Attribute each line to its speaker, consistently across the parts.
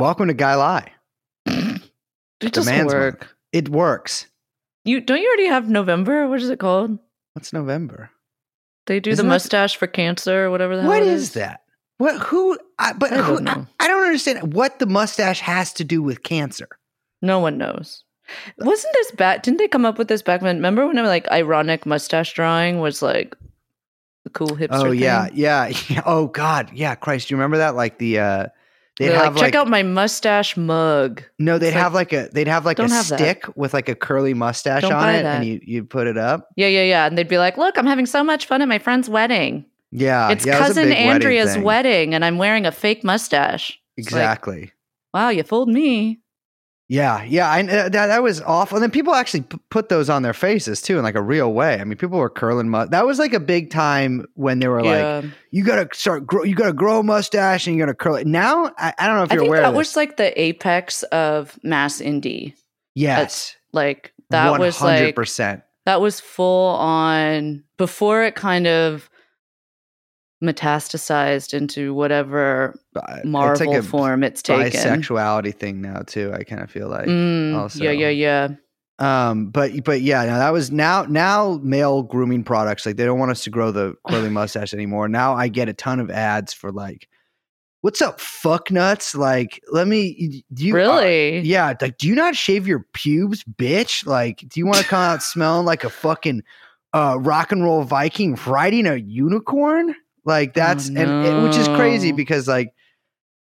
Speaker 1: Welcome to Guy Lie.
Speaker 2: It doesn't work.
Speaker 1: It works.
Speaker 2: You don't you already have November? What is it called?
Speaker 1: What's November?
Speaker 2: They do
Speaker 1: Isn't
Speaker 2: the
Speaker 1: that-
Speaker 2: mustache for cancer or whatever the hell
Speaker 1: What is that? What? Who? I, but
Speaker 2: I
Speaker 1: who,
Speaker 2: don't.
Speaker 1: I, I don't understand what the mustache has to do with cancer.
Speaker 2: No one knows. Wasn't this back? Didn't they come up with this back when? Remember when I was like ironic mustache drawing was like the cool hipster?
Speaker 1: Oh yeah,
Speaker 2: thing?
Speaker 1: yeah, yeah. Oh God, yeah. Christ, do you remember that? Like the uh, they'd
Speaker 2: They're
Speaker 1: have
Speaker 2: like, check
Speaker 1: like
Speaker 2: out my mustache mug.
Speaker 1: no, they'd
Speaker 2: it's like-
Speaker 1: have like a they'd have like a
Speaker 2: Don't have that.
Speaker 1: stick with like a curly mustache
Speaker 2: Don't
Speaker 1: on
Speaker 2: buy
Speaker 1: it,
Speaker 2: that.
Speaker 1: and you you put it up.
Speaker 2: Yeah, yeah, yeah. And they'd be like, "Look, I'm having so much fun at my friend's wedding.
Speaker 1: Yeah,
Speaker 2: it's
Speaker 1: yeah, it was a
Speaker 2: cousin
Speaker 1: big wedding
Speaker 2: Andrea's
Speaker 1: thing.
Speaker 2: wedding, and I'm wearing a fake mustache." It's like,
Speaker 1: Exactly.
Speaker 2: wow, you fooled me.
Speaker 1: Yeah, yeah, I, uh, that that was awful. And then people actually p- put those on their faces too, in like a real way. I mean, people were curling mu- That was like a big time when they were like, "You gotta start, grow, you gotta grow a mustache and you gotta curl it." Now, I, I don't know if
Speaker 2: I
Speaker 1: you're
Speaker 2: think
Speaker 1: aware
Speaker 2: that was like the apex of mass indie.
Speaker 1: yes,
Speaker 2: Like that was like
Speaker 1: percent.
Speaker 2: that was full on before it kind of metastasized into whatever Marvel
Speaker 1: it's like
Speaker 2: form it's taken.
Speaker 1: bisexuality thing now too. I kind of feel like.
Speaker 2: Mm,
Speaker 1: also.
Speaker 2: yeah, yeah, yeah.
Speaker 1: Um, but but yeah, now that was now now male grooming products like they don't want us to grow the curly mustache anymore. Now I get a ton of ads for like, "What's up, fuck nuts?" Like, let me. Do you uh,
Speaker 2: really?
Speaker 1: yeah, like, do you not shave your pubes, bitch? Like, do you want to come out smelling like a fucking uh, rock and roll Viking riding a unicorn? Like that's and it, which is crazy because like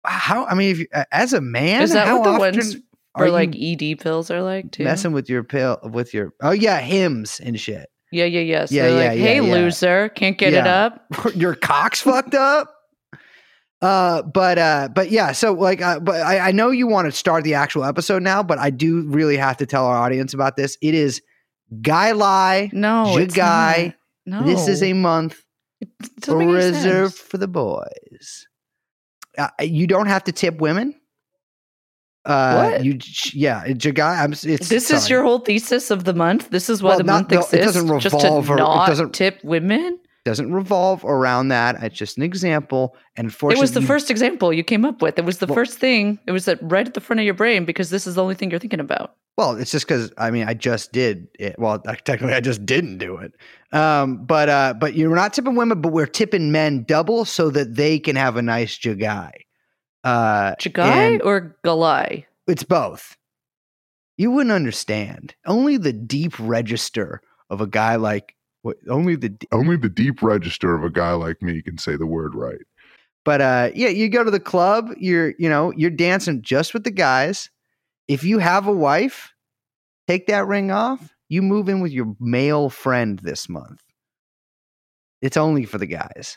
Speaker 1: how I mean, if you, as a man,
Speaker 2: Is that
Speaker 1: how
Speaker 2: what the ones
Speaker 1: are
Speaker 2: like ED pills are like too?
Speaker 1: messing with your pill with your oh yeah Hims and shit?
Speaker 2: yeah, yeah, yeah. So
Speaker 1: Yeah, yeah,
Speaker 2: like,
Speaker 1: yeah,
Speaker 2: hey,
Speaker 1: yeah.
Speaker 2: loser, can't get it up.
Speaker 1: your cock's fucked up. Uh, but uh, but yeah. So like, uh, but I, I know you want to start the actual episode now, but I do really have to tell our audience about this. It is Guy Lie.
Speaker 2: No, not. No,
Speaker 1: This is a month
Speaker 2: It doesn't make any
Speaker 1: reserved for the boys. Uh, you don't have to tip women. Uh,
Speaker 2: What?
Speaker 1: You, yeah, Jagai. I'm. It's
Speaker 2: This is your whole thesis of the month. This is why
Speaker 1: Well,
Speaker 2: the
Speaker 1: not
Speaker 2: month
Speaker 1: it
Speaker 2: exists.
Speaker 1: doesn't revolve
Speaker 2: just to
Speaker 1: or- it doesn't-
Speaker 2: tip women.
Speaker 1: Doesn't revolve around that. It's just an example. And
Speaker 2: It was the first example you came up with. It was the
Speaker 1: Well-
Speaker 2: first thing. It was right at the front of your brain because this is the only thing you're thinking about.
Speaker 1: Well, it's just because I mean I just did it. Well, technically I just didn't do it. Um, but uh, but you're not tipping women, but we're tipping men double so that they can have a nice jagai. Uh,
Speaker 2: Jagai or Galai?
Speaker 1: it's both. You wouldn't understand. Only the deep register of a guy like what, only the d-
Speaker 3: Only the deep register of a guy like me can say the word right.
Speaker 1: But uh, yeah, you go to the club. You're you know you're dancing just with the guys. If you have a wife, take that ring off. You move in with your male friend this month. It's only for the guys.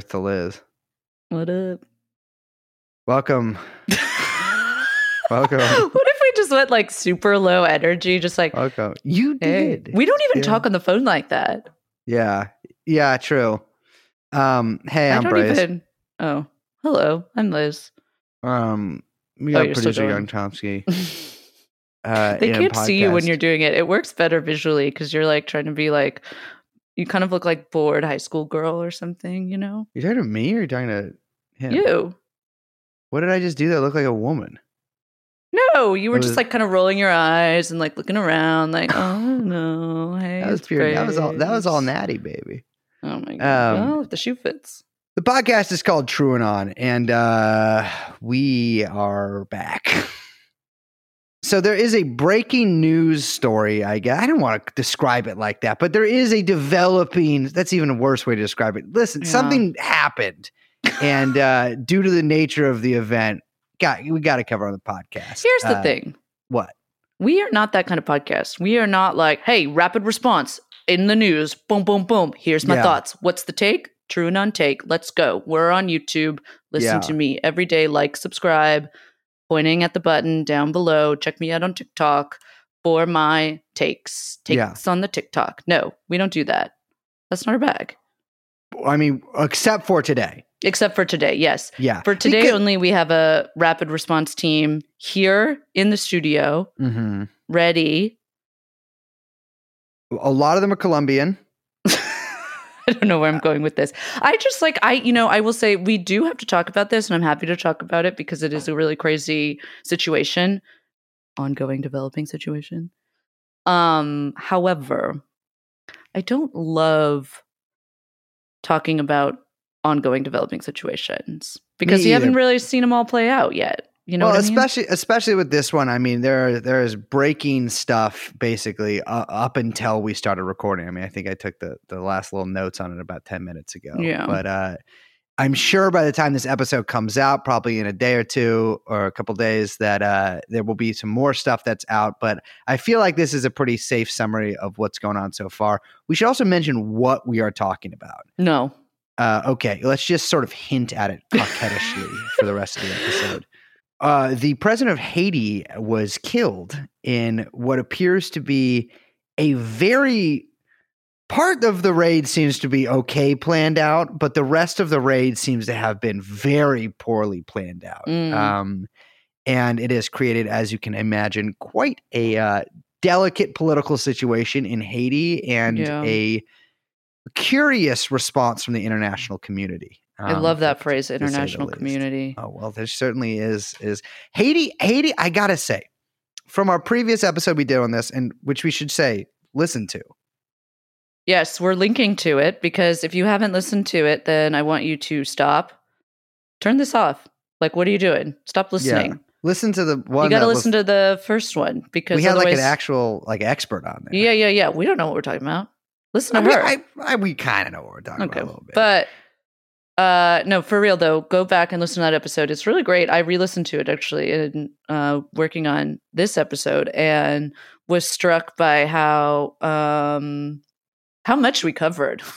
Speaker 1: Earth to Liz.
Speaker 2: what up?
Speaker 1: Welcome, welcome,
Speaker 2: what if we just went like super low energy, just like
Speaker 1: welcome. You
Speaker 2: hey?
Speaker 1: did.
Speaker 2: We don't even
Speaker 1: Yeah.
Speaker 2: talk on the phone like that.
Speaker 1: yeah, yeah, true. Um, hey,
Speaker 2: I
Speaker 1: I'm
Speaker 2: don't
Speaker 1: Bryce.
Speaker 2: even. Oh, hello, I'm Liz.
Speaker 1: Um, we
Speaker 2: Oh,
Speaker 1: got
Speaker 2: still
Speaker 1: producer. Young Chomsky. Uh,
Speaker 2: they can't see you when you're doing it. It works better visually because you're like trying to be like, you kind of look like bored high school girl or something, you know?
Speaker 1: You're talking to me or you're talking to him?
Speaker 2: You.
Speaker 1: What did I just do that looked like a woman?
Speaker 2: No, you were
Speaker 1: It
Speaker 2: just like kind of rolling your eyes and like looking around, like, oh no, hey,
Speaker 1: That was pure. That was all. That was all natty, baby.
Speaker 2: Oh my god!
Speaker 1: Um,
Speaker 2: well, if the shoe fits.
Speaker 1: The podcast is called TrueAnon, and uh, we are back. So there is a breaking news story. I guess I don't want to describe it like that, but there is a developing. That's even a worse way to describe it. Listen,
Speaker 2: Yeah.
Speaker 1: something happened, and uh, due to the nature of the event, got we got to cover on the podcast.
Speaker 2: Here's the
Speaker 1: Uh,
Speaker 2: thing:
Speaker 1: What?
Speaker 2: we are not that kind of podcast. We are not like, hey, rapid response in the news. Boom, boom, boom. Here's my
Speaker 1: Yeah.
Speaker 2: thoughts. What's the take? True and untake. Let's go. We're on YouTube. Listen
Speaker 1: Yeah.
Speaker 2: to me every day. Like, subscribe. Pointing at the button down below. Check me out on TikTok for my takes. Takes
Speaker 1: Yeah.
Speaker 2: on the TikTok. No, we don't do that. That's not our bag.
Speaker 1: I mean, except for today.
Speaker 2: Except for today, yes.
Speaker 1: Yeah.
Speaker 2: For today
Speaker 1: Because-
Speaker 2: only, we have a rapid response team here in the studio,
Speaker 1: Mhm.
Speaker 2: ready.
Speaker 1: A lot of them are Colombian.
Speaker 2: I don't know where I'm going with this. I just like I, you know, I will say we do have to talk about this, and I'm happy to talk about it because it is a really crazy situation, ongoing developing situation. Um, however, I don't love talking about ongoing developing situations because you haven't really seen them all play out yet. You know,
Speaker 1: well,
Speaker 2: what I mean?
Speaker 1: especially especially with this one. I mean, there there is breaking stuff basically uh, up until we started recording. I mean, I think I took the the last little notes on it about ten minutes ago.
Speaker 2: Yeah.
Speaker 1: But uh, I'm sure by the time this episode comes out, probably in a day or two or a couple days, that uh, there will be some more stuff that's out. But I feel like this is a pretty safe summary of what's going on so far. We should also mention what we are talking about.
Speaker 2: no.
Speaker 1: Uh, okay, let's just sort of hint at it coquettishly for the rest of the episode. Uh, the president of Haiti was killed in what appears to be a very part of the raid seems to be okay planned out, but the rest of the raid seems to have been very poorly planned out.
Speaker 2: Mm.
Speaker 1: Um, and it has created, as you can imagine, quite a uh, delicate political situation in Haiti and
Speaker 2: Yeah.
Speaker 1: a curious response from the international community.
Speaker 2: I
Speaker 1: um,
Speaker 2: love that phrase, international community.
Speaker 1: Oh well, there certainly is. Is Haiti? Haiti? I gotta say, from our previous episode we did on this, and which we should say listen to.
Speaker 2: Yes, we're linking to it because if you haven't listened to it, then I want you to stop, turn this off. Like, what are you doing? Stop listening.
Speaker 1: Listen to the one.
Speaker 2: you got to
Speaker 1: that was-
Speaker 2: listen to the first one because
Speaker 1: We had like an actual like expert on there.
Speaker 2: Yeah, yeah, yeah. We don't know what we're talking about. Listen
Speaker 1: I
Speaker 2: to
Speaker 1: mean,
Speaker 2: her.
Speaker 1: I, I, we kind of know what we're talking
Speaker 2: okay,
Speaker 1: about a little bit.
Speaker 2: but uh, no, for real though, go back and listen to that episode. It's really great. I re-listened to it actually in uh, working on this episode and was struck by how um, how much we covered.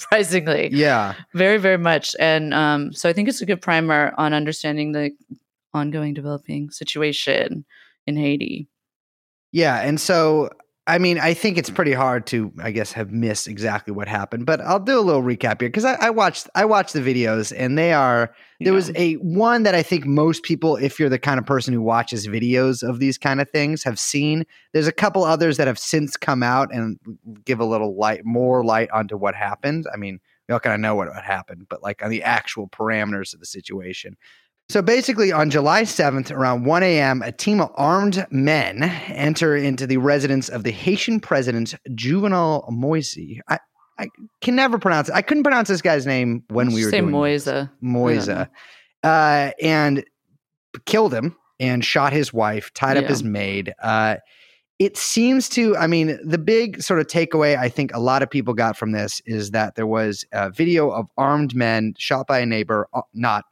Speaker 2: Surprisingly,
Speaker 1: yeah,
Speaker 2: very very much and um, so i think it's a good primer on understanding the ongoing developing situation in haiti
Speaker 1: yeah, and so I mean, I think it's pretty hard to, I guess, have missed exactly what happened. But I'll do a little recap here because I, I watched, I watched the videos, and they are There was a one that I think most people, if you're the kind of person who watches videos of these kind of things, have seen. There's a couple others that have since come out and give a little light, more light onto what happened. I mean, we all kind of know what, what happened, but like on the actual parameters of the situation. So basically, on July 7th, around 1 a.m., a team of armed men enter into the residence of the Haitian president, Juvenal Moise. I, I can never pronounce it. I couldn't pronounce this guy's name when
Speaker 2: Let's
Speaker 1: we were
Speaker 2: say
Speaker 1: doing this.
Speaker 2: Moisa.
Speaker 1: Moise, uh, and killed him and shot his wife, tied up his maid. Uh, it seems to, I mean, the big sort of takeaway I think a lot of people got from this is that there was a video of armed men shot by a neighbor, uh, not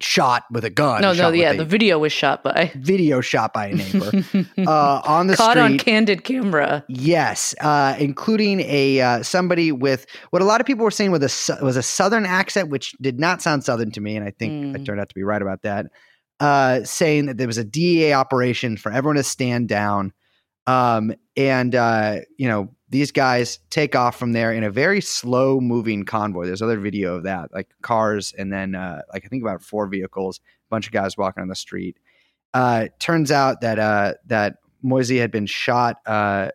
Speaker 1: shot with a gun.
Speaker 2: no no yeah
Speaker 1: a
Speaker 2: the video was shot by
Speaker 1: video shot by a neighbor uh, on the
Speaker 2: caught
Speaker 1: street.
Speaker 2: on candid camera
Speaker 1: Yes, uh, including a uh, somebody with what a lot of people were saying with a was a southern accent, which did not sound southern to me, and I think I
Speaker 2: Mm.
Speaker 1: turned out to be right about that. Uh, saying that there was a DEA operation for everyone to stand down, um, and uh, you know these guys take off from there in a very slow moving convoy. There's other video of that, like cars, and then uh, like I think about four vehicles, a bunch of guys walking on the street. Uh, turns out that uh, that Moise had been shot uh,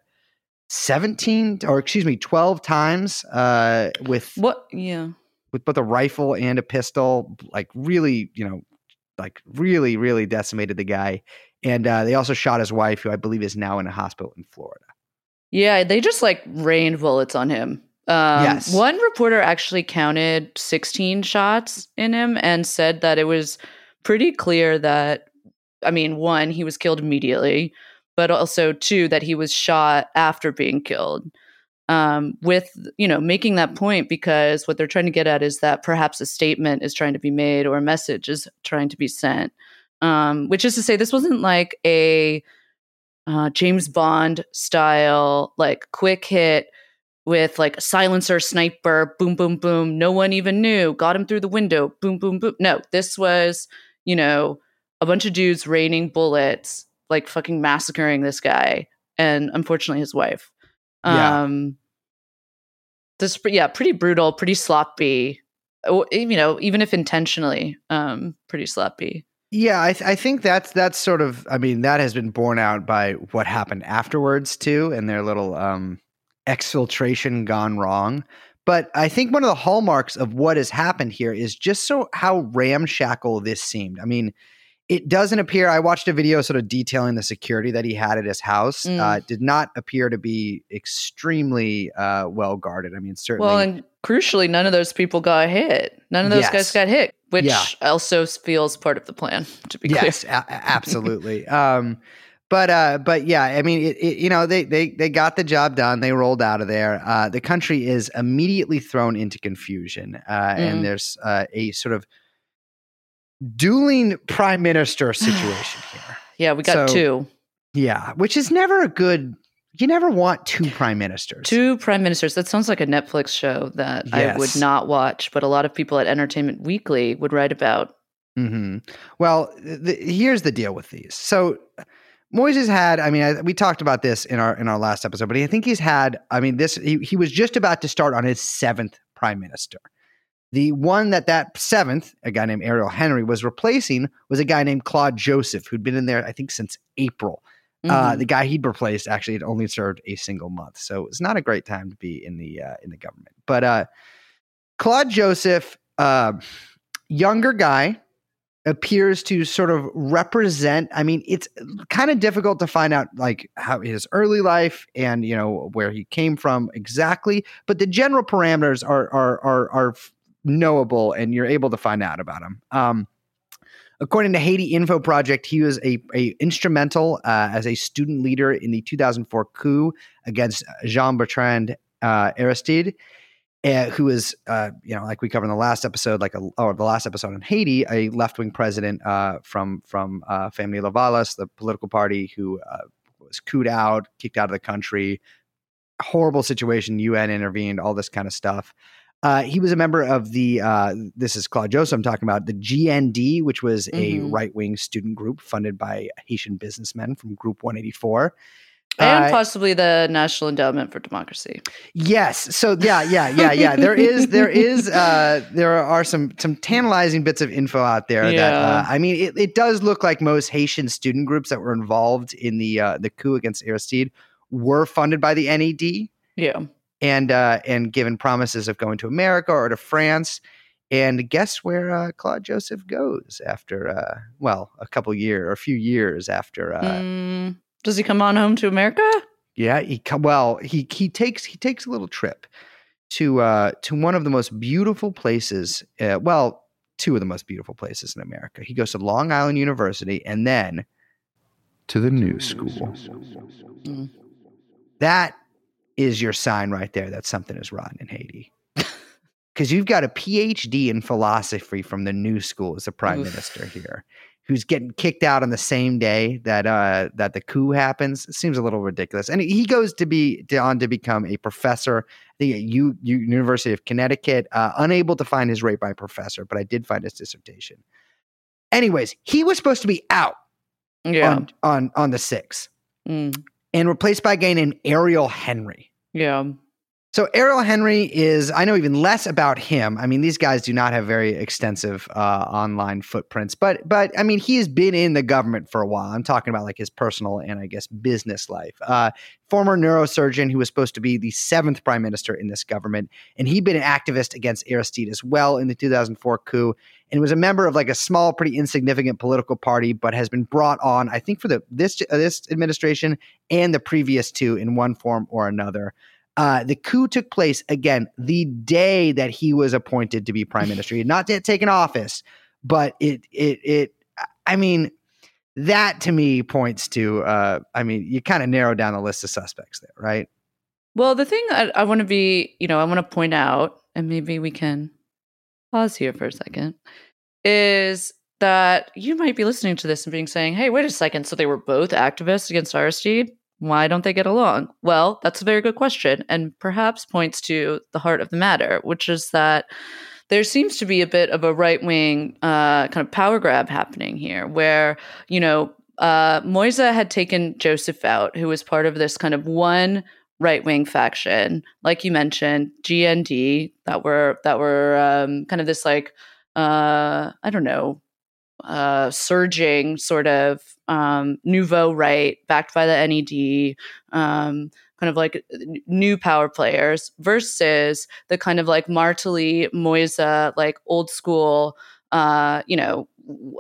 Speaker 1: 17 or excuse me 12 times uh, with
Speaker 2: what yeah
Speaker 1: with both a rifle and a pistol like really you know like really really decimated the guy and uh, they also shot his wife who i believe is now in a hospital in florida
Speaker 2: yeah they just like rained bullets on him. Um,
Speaker 1: Yes.
Speaker 2: one reporter actually counted 16 shots in him and said that it was pretty clear that i mean one he was killed immediately but also two that he was shot after being killed. Um, with you know making that point because what they're trying to get at is that perhaps a statement is trying to be made or a message is trying to be sent. Um, which is to say this wasn't like a uh, james bond style like quick hit with like a silencer sniper boom boom boom no one even knew got him through the window boom boom boom no this was you know a bunch of dudes raining bullets, like fucking massacring this guy, and unfortunately his wife.
Speaker 1: Yeah.
Speaker 2: Um, this, yeah, pretty brutal, pretty sloppy. Oh, You know, even if intentionally, um, pretty sloppy.
Speaker 1: Yeah, I, th- I think that's that's sort of. I mean, that has been borne out by what happened afterwards too, and their little um, exfiltration gone wrong. But I think one of the hallmarks of what has happened here is just so how ramshackle this seemed. I mean, it doesn't appear. I watched a video sort of detailing the security that he had at his house.
Speaker 2: Mm.
Speaker 1: Uh, did not appear to be extremely uh, well guarded. I mean, certainly.
Speaker 2: Well, and crucially, none of those people got hit. None of those
Speaker 1: Yes.
Speaker 2: guys got hit, which
Speaker 1: Yeah.
Speaker 2: also feels part of the plan. To be
Speaker 1: yes, a- a- absolutely. um, but uh, but yeah, I mean, it, it, you know, they they they got the job done. They rolled out of there. Uh, the country is immediately thrown into confusion, uh,
Speaker 2: Mm.
Speaker 1: and there's uh, a sort of dueling prime minister situation here.
Speaker 2: yeah, we got
Speaker 1: So-
Speaker 2: two,
Speaker 1: Yeah, which is never a good. You never want two prime ministers.
Speaker 2: two prime ministers. That sounds like a Netflix show that I would not watch, but a lot of people at Entertainment Weekly would write about.
Speaker 1: hmm Well, the, here's the deal with these. So Moises had, I mean, I, we talked about this in our in our last episode, but I think he's had, I mean, this he, he was just about to start on his seventh prime minister. The one that that seventh, a guy named Ariel Henry, was replacing was a guy named Claude Joseph, who'd been in there, I think, since April. Uh,
Speaker 2: Mhm.
Speaker 1: the guy he'd replaced actually had only served a single month, so it's not a great time to be in the uh, in the government. But uh, Claude Joseph, uh, younger guy, appears to sort of represent. I mean, it's kind of difficult to find out like how his early life and you know where he came from exactly, but the general parameters are are are are knowable, and you're able to find out about him. Um, According to Haiti Info Project, he was a, a instrumental uh, as a student leader in the 2004 coup against Jean Bertrand uh, Aristide, uh, who was, uh, you know, like we covered in the last episode, like a, or the last episode on Haiti, a left wing president uh, from from uh, Fanmi Lavalas, the political party, who uh, was couped out, kicked out of the country. Horrible situation. UN intervened. All this kind of stuff. Uh, he was a member of the, uh, this is Claude Joseph I'm talking about, the GNB, which was a
Speaker 2: Mhm.
Speaker 1: right wing student group funded by Haitian businessmen from Group 184.
Speaker 2: and
Speaker 1: Uh,
Speaker 2: possibly the National Endowment for Democracy.
Speaker 1: Yes. So yeah, yeah, yeah, yeah. There is, there is, uh, there are some some tantalizing bits of info out there that
Speaker 2: Yeah.
Speaker 1: uh, I mean, it, it does look like most Haitian student groups that were involved in the uh, the coup against Aristide were funded by the NED
Speaker 2: Yeah.
Speaker 1: And uh, and given promises of going to America or to France. And guess where uh, Claude Joseph goes after, uh, well, a couple year or a few years after. Uh,
Speaker 2: Mm, does he come on home to America?
Speaker 1: Yeah, he co- well, he he takes he takes a little trip to uh to one of the most beautiful places. Uh, well, two of the most beautiful places in America. He goes to Long Island University and then to the New School.
Speaker 2: Mm.
Speaker 1: That is your sign right there that something is rotten in Haiti. Because you've got a PhD in philosophy from the New School as the prime
Speaker 2: Oof.
Speaker 1: minister here, who's getting kicked out on the same day that uh, that the coup happens. It seems a little ridiculous. And he goes to be to, on to become a professor at the U, U, University of Connecticut. Uh, unable to find his rate by professor, but I did find his dissertation. Anyways, he was supposed to be out
Speaker 2: Yeah.
Speaker 1: on, on on the sixth
Speaker 2: Mm,
Speaker 1: and replaced by a guy named Ariel Henry.
Speaker 2: Yeah.
Speaker 1: So Ariel Henry is, I know even less about him. I mean, these guys do not have very extensive uh, online footprints, but but I mean, he has been in the government for a while. I'm talking about like his personal and I guess business life. Uh, former neurosurgeon who was supposed to be the seventh prime minister in this government, and he'd been an activist against Aristide as well in the 2004 coup, and was a member of like a small, pretty insignificant political party, but has been brought on, I think, for the this uh, this administration and the previous two in one form or another. Uh, the coup took place again the day that he was appointed to be prime minister. He had not yet taken office, but it it it. I mean, that to me points to. Uh, I mean, you kind of narrow down the list of suspects there, right?
Speaker 2: Well, the thing I, I want to be, you know, I want to point out, and maybe we can pause here for a second, is that you might be listening to this and being saying, hey, wait a second. So they were both activists against Aristide? Why don't they get along? Well, that's a very good question, and perhaps points to the heart of the matter, which is that there seems to be a bit of a right wing uh, kind of power grab happening here, where you know uh, Moise had taken Joseph out, who was part of this kind of one right wing faction, like you mentioned, GNB, that were that were um, kind of this like uh, I don't know, uh, surging sort of um, nouveau right, backed by the NED, um, kind of like new power players, versus the kind of like Martelly, Moise, like old school, uh, you know,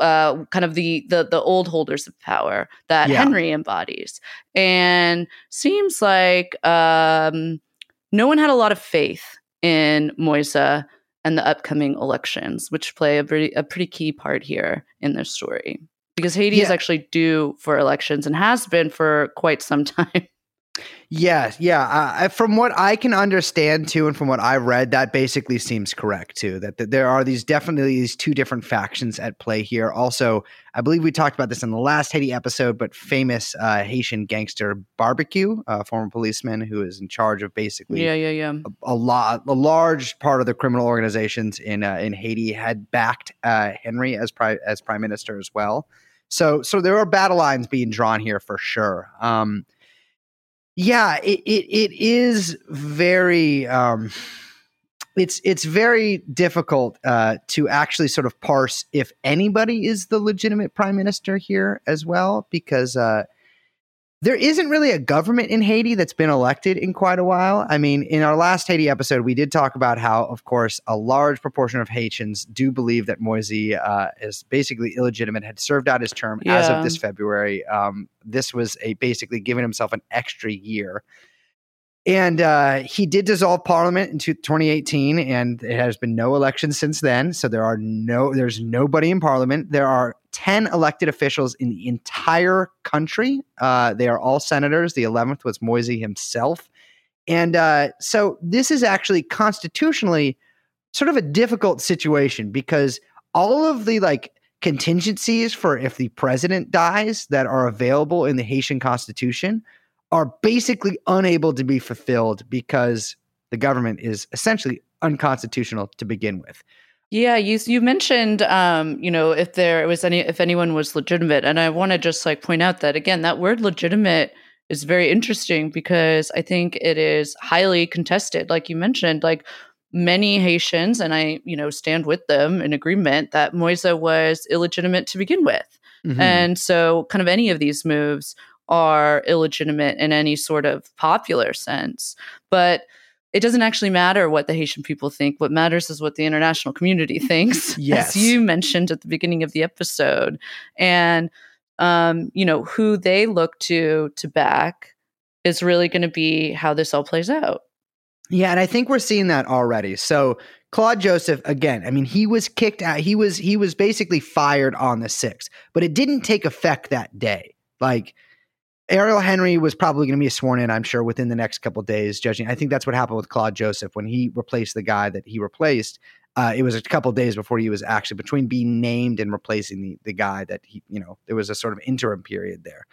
Speaker 2: uh, kind of the, the the old holders of power that
Speaker 1: Yeah.
Speaker 2: Henry embodies, and seems like um, no one had a lot of faith in Moise and the upcoming elections, which play a pretty a pretty key part here in this story. Because Haiti is actually due for elections and has been for quite some time.
Speaker 1: Yeah, yeah. Uh, from what I can understand too, and from what I read, that basically seems correct too. That, that there are these definitely these two different factions at play here. Also, I believe we talked about this in the last Haiti episode, but famous uh, Haitian gangster Barbecue, a former policeman who is in charge of basically
Speaker 2: yeah, yeah, yeah.
Speaker 1: a lot, a large part of the criminal organizations in uh, in Haiti had backed uh, Henry as pri- as prime minister as well. So, so there are battle lines being drawn here for sure. Um, yeah, it, it it is very. Um, it's it's very difficult uh, to actually sort of parse if anybody is the legitimate prime minister here as well, because uh, there isn't really a government in Haiti that's been elected in quite a while. I mean, in our last Haiti episode, we did talk about how, of course, a large proportion of Haitians do believe that Moise uh, is basically illegitimate, had served out his term as of this February. Um, this was a basically giving himself an extra year. And uh, he did dissolve parliament in 2018, and it has been no election since then. So there are no, there's nobody in parliament. There are 10 elected officials in the entire country. Uh, they are all senators. The 11th was Moise himself. And uh, so this is actually constitutionally sort of a difficult situation because all of the like contingencies for if the president dies that are available in the Haitian constitution are basically unable to be fulfilled because the government is essentially unconstitutional to begin with.
Speaker 2: Yeah, you you mentioned um, you know, if there was any if anyone was legitimate. And I want to just like point out that again, that word legitimate is very interesting because I think it is highly contested. Like you mentioned, like many Haitians, and I, you know, stand with them in agreement that Moise was illegitimate to begin with.
Speaker 1: Mm-hmm.
Speaker 2: And so, kind of any of these moves are illegitimate in any sort of popular sense. But it doesn't actually matter what the Haitian people think. What matters is what the international community thinks,
Speaker 1: Yes.
Speaker 2: as you mentioned at the beginning of the episode. And, um, you know, who they look to to back is really going to be how this all plays out.
Speaker 1: Yeah, and I think we're seeing that already. So Claude Joseph, again, I mean, he was kicked out. He was he was basically fired on the sixth, but it didn't take effect that day. Like Ariel Henry was probably going to be sworn in, I'm sure, within the next couple days. Judging, I think that's what happened with Claude Joseph when he replaced the guy that he replaced. Uh, it was a couple days before he was actually between being named and replacing the the guy that he, you know, there was a sort of interim period there.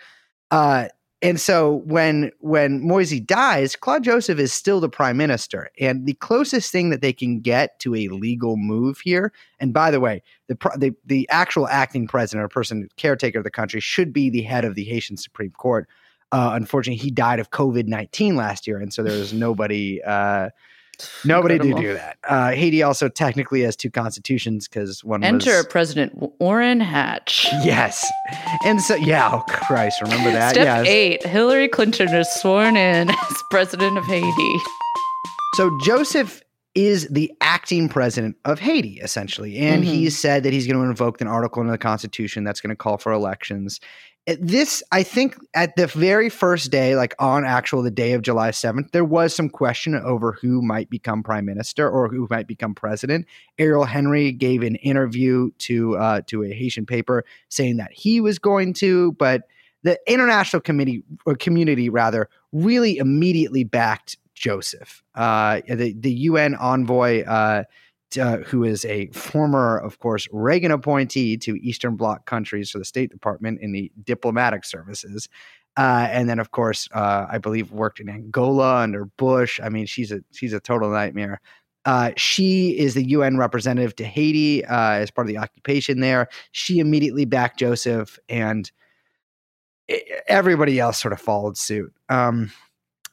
Speaker 1: Uh, and so when when Moise dies, Claude Joseph is still the prime minister, and the closest thing that they can get to a legal move here. And by the way, the the, the actual acting president or person caretaker of the country should be the head of the Haitian Supreme Court. Uh, unfortunately, he died of COVID nineteen last year, and so there was nobody. Uh, Nobody
Speaker 2: Incredible.
Speaker 1: do that. Uh, Haiti also technically has two constitutions because one
Speaker 2: Enter
Speaker 1: was
Speaker 2: President Orrin Hatch.
Speaker 1: yes, and so yeah. Oh Christ, remember that?
Speaker 2: Step
Speaker 1: yes.
Speaker 2: eight: Hillary Clinton is sworn in as president of Haiti.
Speaker 1: So Joseph is the acting president of Haiti, essentially. And
Speaker 2: Mhm.
Speaker 1: he said that he's going to invoke an article in the Constitution that's going to call for elections. Uh, This, I think, at the very first day, like on actual the day of July 7th, there was some question over who might become prime minister or who might become president. Ariel Henry gave an interview to uh, to a Haitian paper saying that he was going to, but the international committee or community rather really immediately backed Joseph, uh, the the UN envoy, uh, uh, who is a former, of course, Reagan appointee to Eastern Bloc countries for the State Department in the diplomatic services, uh, and then of course, uh, I believe worked in Angola under Bush. I mean, she's a she's a total nightmare. Uh, she is the UN representative to Haiti uh, as part of the occupation there. She immediately backed Joseph, and everybody else sort of followed suit. Um,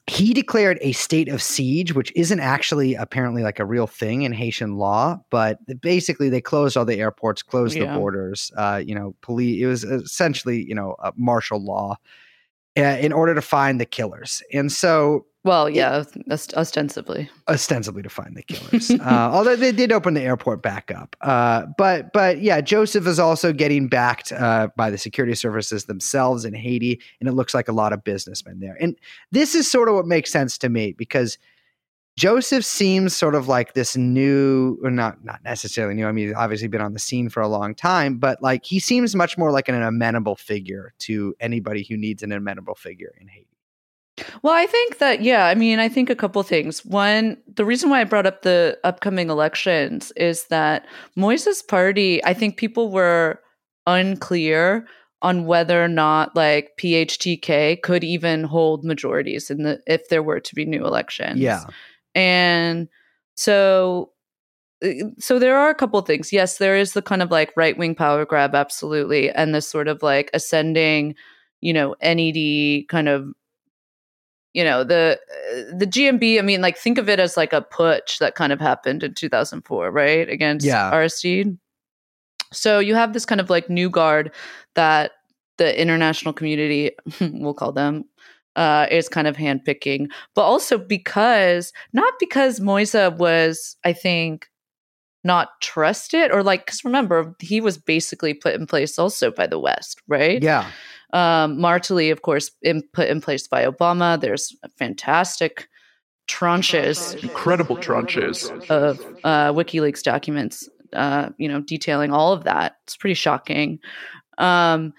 Speaker 1: he declared a state of siege, which isn't actually apparently like a real thing in Haitian law, but basically they closed all the airports, closed the borders. Uh, you know, police. It was essentially you know a martial law uh, in order to find the killers, and so
Speaker 2: Well, yeah, ost- ostensibly.
Speaker 1: ostensibly to find the killers. uh, although they did open the airport back up. Uh, but but yeah, Joseph is also getting backed uh, by the security services themselves in Haiti, and it looks like a lot of businessmen there. And this is sort of what makes sense to me because Joseph seems sort of like this new, or not not necessarily new. I mean, he's obviously been on the scene for a long time, but like he seems much more like an amenable figure to anybody who needs an amenable figure in Haiti.
Speaker 2: Well, I think that, yeah, I mean, I think a couple things. One, the reason why I brought up the upcoming elections is that Moise's party, I think people were unclear on whether or not like PHTK could even hold majorities in the if there were to be new elections.
Speaker 1: Yeah.
Speaker 2: And so uh, so there are a couple things. Yes, there is the kind of like right-wing power grab absolutely and the sort of like ascending, you know, NED kind of you know, the the GNB, I mean like think of it as like a putsch that kind of happened in 2004, right? Against
Speaker 1: Yeah.
Speaker 2: Aristide. So you have this kind of like new guard that the international community, we'll call them, uh, is kind of handpicking, but also because not because Moise was, I think, not trusted or like because remember he was basically put in place also by the West, right?
Speaker 1: Yeah.
Speaker 2: Um, Martelly, of course, in, put in place by Obama. There's fantastic tranches
Speaker 3: Incredible tranches.
Speaker 2: of uh, WikiLeaks documents, uh, you know, detailing all of that. It's pretty shocking. Um,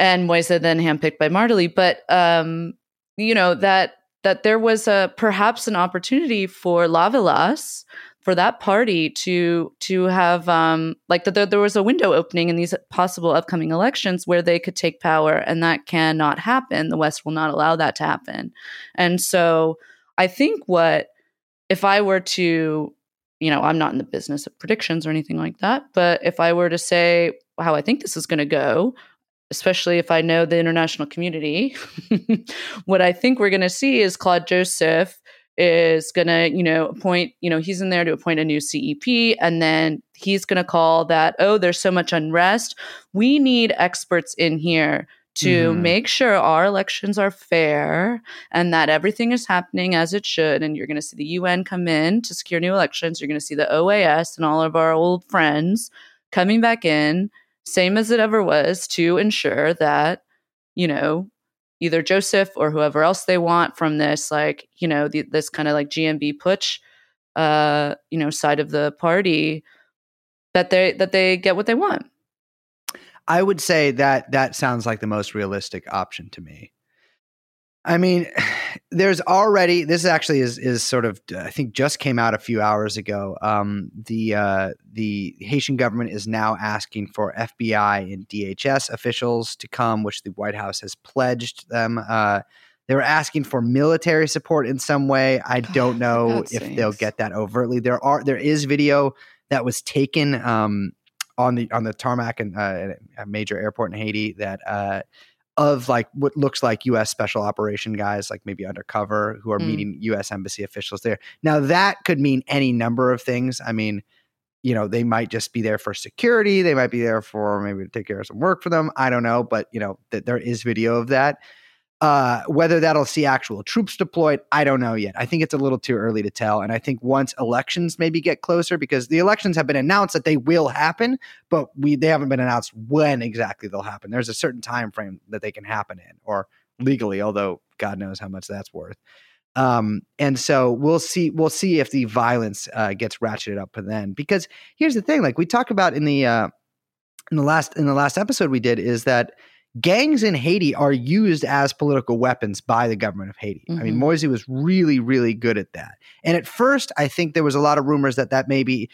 Speaker 2: and Moise then handpicked by Martelly, but um, you know that that there was a perhaps an opportunity for Lavalas for that party to to have um, like that there, there was a window opening in these possible upcoming elections where they could take power, and that cannot happen. The West will not allow that to happen, and so I think what if I were to you know, I'm not in the business of predictions or anything like that. But if I were to say how I think this is going to go, especially if I know the international community, what I think we're going to see is Claude Joseph is going to, you know, appoint, you know, he's in there to appoint a new CEP. And then he's going to call that, oh, there's so much unrest. We need experts in here to
Speaker 1: Mhm.
Speaker 2: make sure our elections are fair and that everything is happening as it should. And you're going to see the UN come in to secure new elections. You're going to see the OAS and all of our old friends coming back in, same as it ever was, to ensure that, you know, either Joseph or whoever else they want from this, like, you know, the, this kind of like GNB putsch, uh, you know, side of the party, that they that they get what they want.
Speaker 1: I would say that that sounds like the most realistic option to me. I mean, there's already this actually is is sort of I think just came out a few hours ago. Um, the uh, the Haitian government is now asking for FBI and DHS officials to come, which the White House has pledged them. Uh, they were asking for military support in some way. I don't know if they'll get that overtly. There are there is video that was taken um, on the on the tarmac and uh, a major airport in Haiti that uh, of like what looks like U.S. special operation guys, like maybe undercover, who are
Speaker 2: Mm.
Speaker 1: meeting U.S. embassy officials there. Now that could mean any number of things. I mean, you know, they might just be there for security. They might be there for maybe to take care of some work for them. I don't know, but you know, that there is video of that. Uh, whether that'll see actual troops deployed, I don't know yet. I think it's a little too early to tell. And I think once elections maybe get closer, because the elections have been announced that they will happen, but we they haven't been announced when exactly they'll happen. There's a certain time frame that they can happen in, or legally, although God knows how much that's worth. Um, and so we'll see. We'll see if the violence uh, gets ratcheted up then. Because here's the thing: like we talked about in the uh, in the last in the last episode we did, is that gangs in Haiti are used as political weapons by the government of Haiti. I mean,
Speaker 2: Mhm.
Speaker 1: Moisey was really, really good at that. And at first, I think there was a lot of rumors that that maybe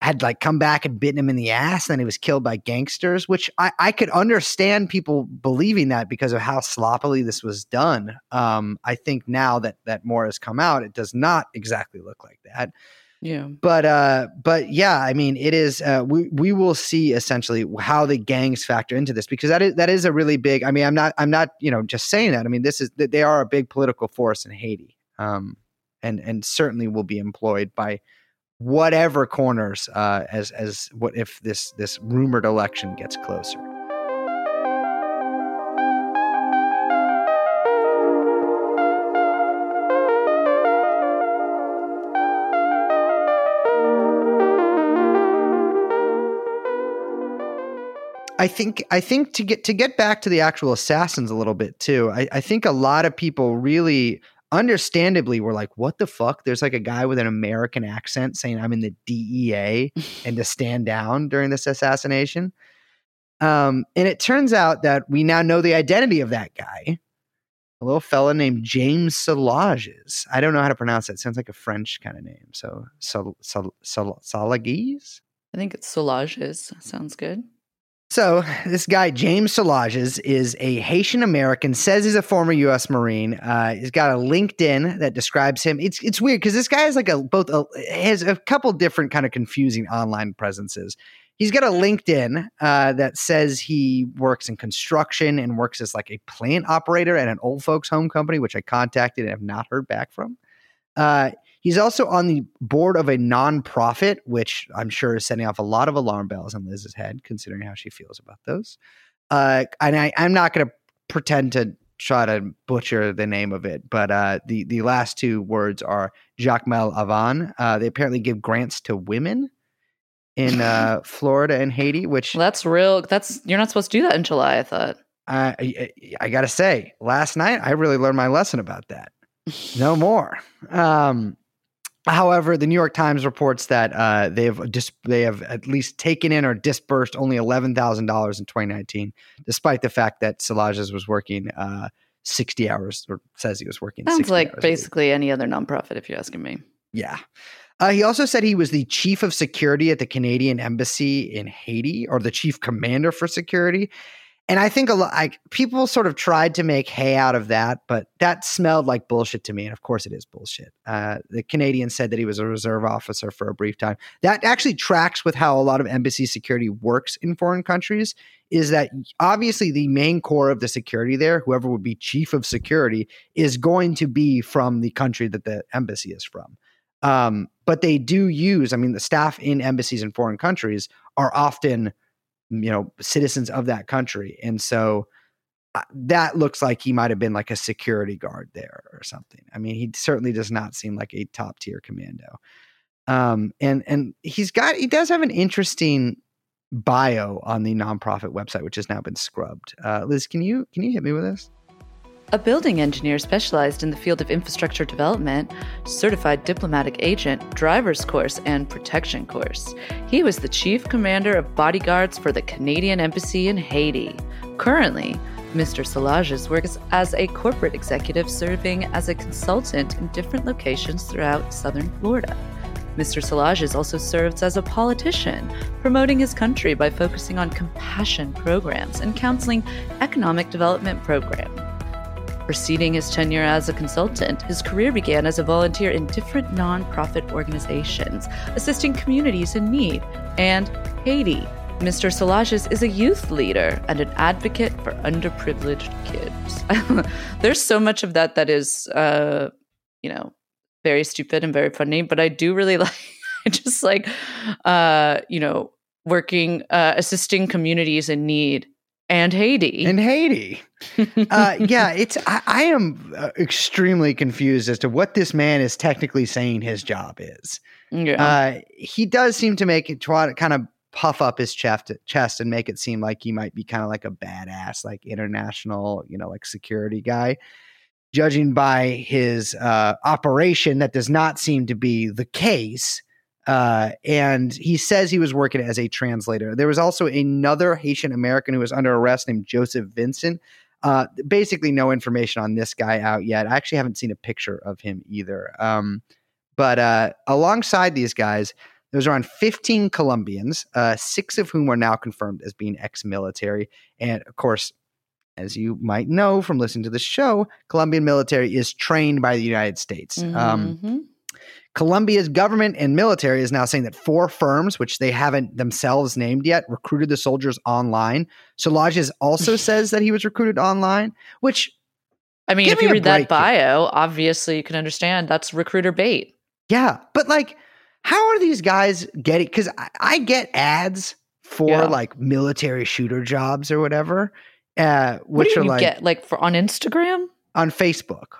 Speaker 1: had like come back and bitten him in the ass, and he was killed by gangsters. Which I, I could understand people believing that because of how sloppily this was done. Um, I think now that that more has come out, it does not exactly look like that.
Speaker 2: Yeah.
Speaker 1: but uh but yeah i mean it is uh we we will see essentially how the gangs factor into this because that is that is a really big i mean i'm not i'm not you know just saying that i mean this is they are a big political force in haiti um and and certainly will be employed by whatever corners uh as as what if this this rumored election gets closer I think I think to get to get back to the actual assassins a little bit too. I, I think a lot of people really understandably were like, "What the fuck?" There's like a guy with an American accent saying, "I'm in the DEA," and to stand down during this assassination. Um, and it turns out that we now know the identity of that guy, a little fella named James Salages. I don't know how to pronounce it. Sounds like a French kind of name. So, Sal, Sal, Sal, Salages.
Speaker 2: I think it's Solages. Sounds good.
Speaker 1: So this guy James Salages is a Haitian American. Says he's a former U.S. Marine. Uh, he's got a LinkedIn that describes him. It's it's weird because this guy has like a both a, has a couple different kind of confusing online presences. He's got a LinkedIn uh, that says he works in construction and works as like a plant operator at an old folks home company, which I contacted and have not heard back from. Uh, he's also on the board of a nonprofit, which I'm sure is setting off a lot of alarm bells in Liz's head, considering how she feels about those. Uh, and I, I'm not going to pretend to try to butcher the name of it, but uh, the the last two words are Jacmel Avan. Uh, they apparently give grants to women in uh, Florida and Haiti, which
Speaker 2: Well, that's real. That's you're not supposed to do that in July. I thought.
Speaker 1: I, I, I got to say, last night I really learned my lesson about that. No more. Um, however, the New York Times reports that uh, they have dis- they have at least taken in or disbursed only eleven thousand dollars in 2019, despite the fact that Salages was working uh, 60 hours or says he was working.
Speaker 2: Sounds
Speaker 1: 60
Speaker 2: like basically any other nonprofit, if you're asking me.
Speaker 1: Yeah. Uh, he also said he was the chief of security at the Canadian embassy in Haiti, or the chief commander for security. And I think a lot, like people sort of tried to make hay out of that, but that smelled like bullshit to me. And of course, it is bullshit. Uh, the Canadian said that he was a reserve officer for a brief time. That actually tracks with how a lot of embassy security works in foreign countries. Is that obviously the main core of the security there, whoever would be chief of security, is going to be from the country that the embassy is from. Um, but they do use, I mean, the staff in embassies in foreign countries are often, you know, citizens of that country. And so uh, that looks like he might have been like a security guard there or something. I mean, he certainly does not seem like a top tier commando. Um, and and he's got he does have an interesting bio on the nonprofit website, which has now been scrubbed. Uh, Liz, can you can you hit me with this?
Speaker 2: A building engineer specialized in the field of infrastructure development, certified diplomatic agent, driver's course, and protection course. He was the chief commander of bodyguards for the Canadian Embassy in Haiti. Currently, Mr. Salages works as a corporate executive serving as a consultant in different locations throughout southern Florida. Mr. Salages also serves as a politician, promoting his country by focusing on compassion programs and counseling economic development programs. Preceding his tenure as a consultant, his career began as a volunteer in different nonprofit organizations, assisting communities in need, and Haiti. Mr. Salages is a youth leader and an advocate for underprivileged kids. There's so much of that that is, uh, you know, very stupid and very funny, but I do really like, just like, uh, you know, working, uh, assisting communities in need and Haiti.
Speaker 1: In Haiti. uh, yeah, it's I, I am uh, extremely confused as to what this man is technically saying his job is.
Speaker 2: yeah.
Speaker 1: Uh, he does seem to make it try to kind of puff up his chest, chest and make it seem like he might be kind of like a badass, like international, you know, like security guy. Judging by his uh, operation, that does not seem to be the case. Uh, and he says he was working as a translator. There was also another Haitian American who was under arrest named Joseph Vincent. Uh, basically, no information on this guy out yet. I actually haven't seen a picture of him either. Um, but uh, alongside these guys, there's around 15 Colombians, uh, six of whom are now confirmed as being ex military. And of course, as you might know from listening to the show, Colombian military is trained by the United States. Um,
Speaker 2: Mhm.
Speaker 1: Colombia's government and military is now saying that four firms, which they haven't themselves named yet, recruited the soldiers online. Solages also says that he was recruited online, which
Speaker 2: I mean, if
Speaker 1: me
Speaker 2: you read that
Speaker 1: here.
Speaker 2: bio, obviously you can understand that's recruiter bait.
Speaker 1: Yeah, but like, how are these guys getting? Because I, I get ads for
Speaker 2: Yeah.
Speaker 1: like military shooter jobs or whatever, uh,
Speaker 2: What
Speaker 1: which
Speaker 2: do
Speaker 1: are like
Speaker 2: get? Like for on Instagram?
Speaker 1: on Facebook.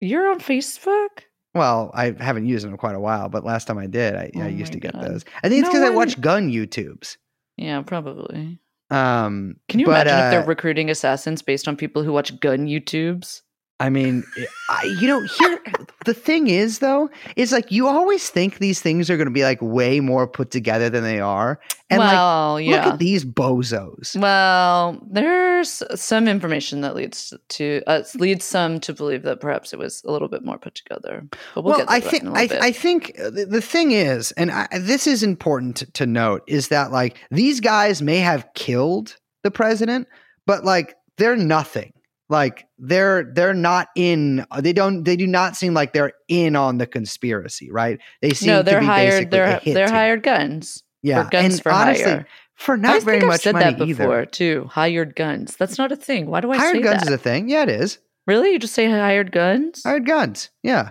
Speaker 2: You're on Facebook?
Speaker 1: Well, I haven't used them in quite a while, but last time I did, I,
Speaker 2: Oh
Speaker 1: I used to get those. I think it's
Speaker 2: No
Speaker 1: because I watch gun YouTubes.
Speaker 2: Yeah, probably.
Speaker 1: Um,
Speaker 2: Can you
Speaker 1: but,
Speaker 2: imagine if
Speaker 1: uh,
Speaker 2: they're recruiting assassins based on people who watch gun YouTubes?
Speaker 1: I mean, I, you know, here the thing is though, is like you always think these things are going to be like way more put together than they are, and like
Speaker 2: well,
Speaker 1: look
Speaker 2: yeah.
Speaker 1: at these bozos.
Speaker 2: Well, there's some information that leads to uh, leads some to believe that perhaps it was a little bit more put together. But we'll,
Speaker 1: well,
Speaker 2: get to
Speaker 1: I
Speaker 2: that
Speaker 1: think I,
Speaker 2: bit.
Speaker 1: I think uh, the, the thing is, and I, this is important to, to note, is that like these guys may have killed the president, but like they're nothing. Like they're they're not in. They don't. They do not seem like they're in on the conspiracy, right? They seem
Speaker 2: no, they're
Speaker 1: be
Speaker 2: hired. They're they're hired guns.
Speaker 1: Yeah,
Speaker 2: guns
Speaker 1: and
Speaker 2: for
Speaker 1: honestly,
Speaker 2: hire.
Speaker 1: for
Speaker 2: I
Speaker 1: not very
Speaker 2: think I've
Speaker 1: much
Speaker 2: said
Speaker 1: money
Speaker 2: that before
Speaker 1: either.
Speaker 2: too. Hired guns. That's not a thing. Why do I say hired
Speaker 1: guns
Speaker 2: that?
Speaker 1: is a thing. Yeah, it is.
Speaker 2: really? You just say hired guns?
Speaker 1: Hired guns. Yeah.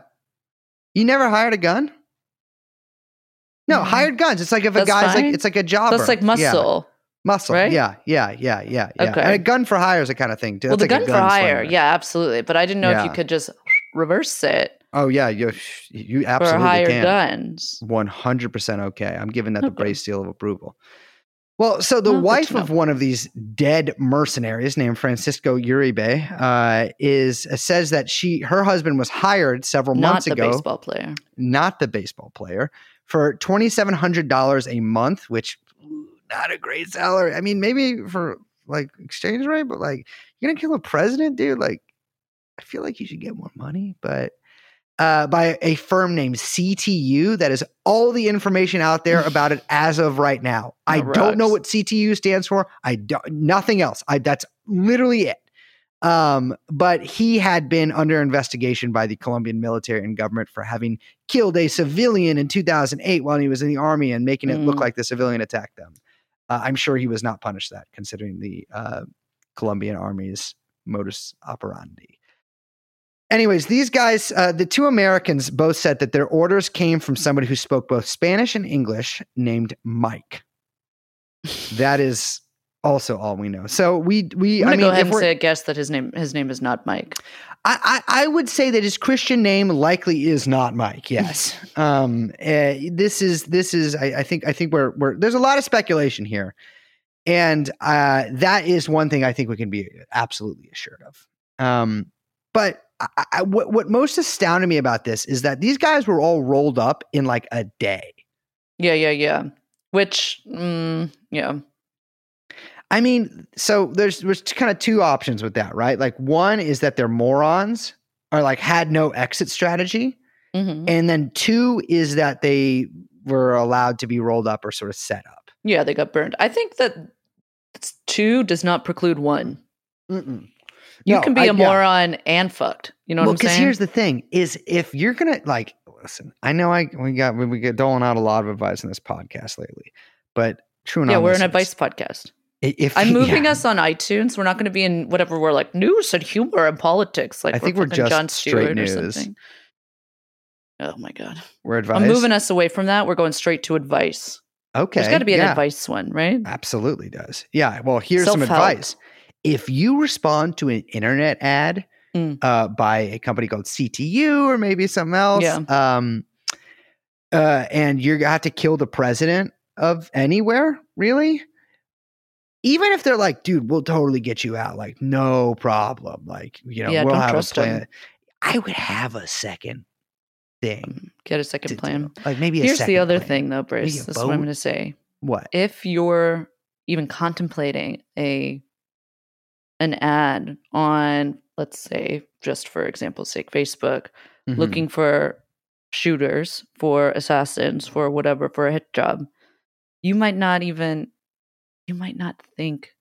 Speaker 1: You never hired a gun? No,
Speaker 2: Mm.
Speaker 1: hired guns. It's like if a
Speaker 2: That's
Speaker 1: guy's like it's like a jobber.
Speaker 2: That's like
Speaker 1: Yeah.
Speaker 2: Muscle. right?
Speaker 1: Yeah, yeah, yeah, yeah, yeah.
Speaker 2: Okay.
Speaker 1: And a gun for hire is a kind of thing too.
Speaker 2: well, the
Speaker 1: like
Speaker 2: gun
Speaker 1: a
Speaker 2: for hire. Yeah, absolutely. But I didn't know if you could just reverse it
Speaker 1: Oh yeah, you you
Speaker 2: for
Speaker 1: absolutely can.
Speaker 2: guns.
Speaker 1: One hundred percent okay. I'm giving that the
Speaker 2: Okay.
Speaker 1: brace seal of approval. Well, so the wife of one of these dead mercenaries, named Francisco Uribe, uh, is says that she her husband was hired several
Speaker 2: Not
Speaker 1: months
Speaker 2: the
Speaker 1: ago.
Speaker 2: baseball player.
Speaker 1: not the baseball player, for twenty seven hundred dollars a month, which not a great salary. I mean, maybe for like exchange rate, but like you're gonna kill a president, dude. Like, I feel like you should get more money, but. Uh, by a firm named CTU, that is all the information out there about it as of right now. I
Speaker 2: That
Speaker 1: don't know what CTU stands for. I don't nothing else. I that's literally it. Um, but he had been under investigation by the Colombian military and government for having killed a civilian in 2008 while he was in the army and making it look
Speaker 2: Mm.
Speaker 1: like the civilian attacked them. Uh, I'm sure he was not punished that, considering the uh, Colombian army's modus operandi. Anyways, these guys, uh, the two Americans, both said that their orders came from somebody who spoke both Spanish and English, named Mike. That is also all we know. So we we
Speaker 2: I'm
Speaker 1: I mean,
Speaker 2: go ahead and say a guess that his name his name is not Mike.
Speaker 1: I, I, I would say that his Christian name likely is not Mike. Yes. um, uh, this is this is I, I think I think we're we're there's a lot of speculation here, and uh, that is one thing I think we can be absolutely assured of. Um, but I, I, what what most astounded me about this is that these guys were all rolled up in like a day.
Speaker 2: Yeah, yeah, yeah. Which, mm, yeah,
Speaker 1: I mean, so there's there's kind of two options with that, right? Like one is that they're morons or like had no exit strategy.
Speaker 2: hmm
Speaker 1: And then two is that they were allowed to be rolled up or sort of set up.
Speaker 2: yeah. They got burned. I think that two does not preclude one.
Speaker 1: Mm-mm.
Speaker 2: You
Speaker 1: No,
Speaker 2: can be
Speaker 1: I-
Speaker 2: a
Speaker 1: yeah.
Speaker 2: moron and fucked. You know
Speaker 1: well,
Speaker 2: what I'm saying?
Speaker 1: Because here's the thing: is if you're gonna like, listen, I know I we got we, we get doling out a lot of advice in this podcast lately, but true enough,
Speaker 2: yeah, we're an advice podcast.
Speaker 1: If
Speaker 2: I'm moving
Speaker 1: yeah,
Speaker 2: us on iTunes. We're not going to be in whatever we're like news and humor and politics. Like
Speaker 1: I think we're just straight
Speaker 2: Stewart or
Speaker 1: news.
Speaker 2: something. Oh my god!
Speaker 1: we're advice.
Speaker 2: I'm moving us away from that. We're going straight to advice.
Speaker 1: Okay,
Speaker 2: There's got to be an
Speaker 1: yeah,
Speaker 2: advice one, right?
Speaker 1: Absolutely does. Yeah. Well, here's some
Speaker 2: Self-help.
Speaker 1: advice. If you respond to an internet ad
Speaker 2: Mm.
Speaker 1: uh, by a company called CTU or maybe something else,
Speaker 2: Yeah.
Speaker 1: um, uh, and you're gonna have to kill the president of anywhere, really, even if they're like, dude, we'll totally get you out, like no problem, like you know,
Speaker 2: Yeah,
Speaker 1: we'll have a plan. I would have a second thing.
Speaker 2: Get a second plan.
Speaker 1: Like maybe a
Speaker 2: Here's the other
Speaker 1: plan.
Speaker 2: thing, though, Brace.
Speaker 1: Maybe a
Speaker 2: This is what I'm going to say.
Speaker 1: What?
Speaker 2: If you're even contemplating a an ad on, let's say, just for example's sake, Facebook,
Speaker 1: Mhm.
Speaker 2: looking for shooters, for assassins, for whatever, for a hit job, you might not even, you might not think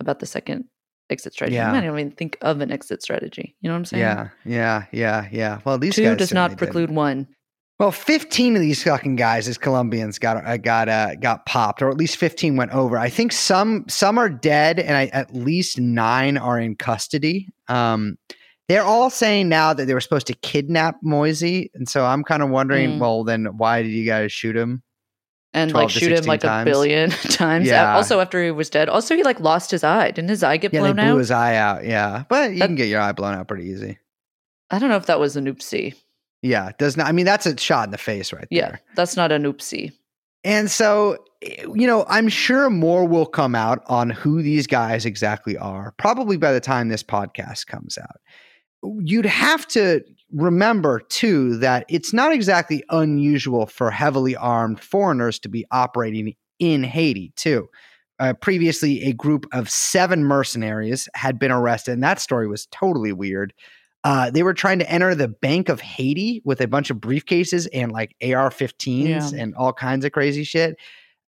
Speaker 2: about the second exit strategy.
Speaker 1: Yeah.
Speaker 2: You might not even think of an exit strategy. You know what I'm saying?
Speaker 1: Yeah, yeah, yeah, yeah. Well, these
Speaker 2: Two
Speaker 1: guys
Speaker 2: does not preclude one.
Speaker 1: Well, 15 of these fucking guys as Colombians got uh, got uh, got popped, or at least 15 went over. I think some some are dead, and I, at least nine are in custody. Um, they're all saying now that they were supposed to kidnap Moise, and so I'm kind of wondering,
Speaker 2: Mm.
Speaker 1: well, then why did you guys shoot him?
Speaker 2: And like shoot him like
Speaker 1: times.
Speaker 2: a billion times.
Speaker 1: Yeah.
Speaker 2: Also, after he was dead. Also, he like lost his eye. Didn't his eye get
Speaker 1: Yeah, they
Speaker 2: blown
Speaker 1: blew
Speaker 2: out?
Speaker 1: his eye out. Yeah, but you
Speaker 2: That-
Speaker 1: can get your eye blown out pretty easy.
Speaker 2: I don't know if that was an oopsie.
Speaker 1: Yeah, does not. I mean, that's a shot in the face right
Speaker 2: Yeah,
Speaker 1: there.
Speaker 2: Yeah, that's not an oopsie.
Speaker 1: And so, you know, I'm sure more will come out on who these guys exactly are, probably by the time this podcast comes out. You'd have to remember, too, that it's not exactly unusual for heavily armed foreigners to be operating in Haiti, too. Uh, previously, a group of seven mercenaries had been arrested, and that story was totally weird. Uh, they were trying to enter the Bank of Haiti with a bunch of briefcases and like AR 15s
Speaker 2: Yeah.
Speaker 1: and all kinds of crazy shit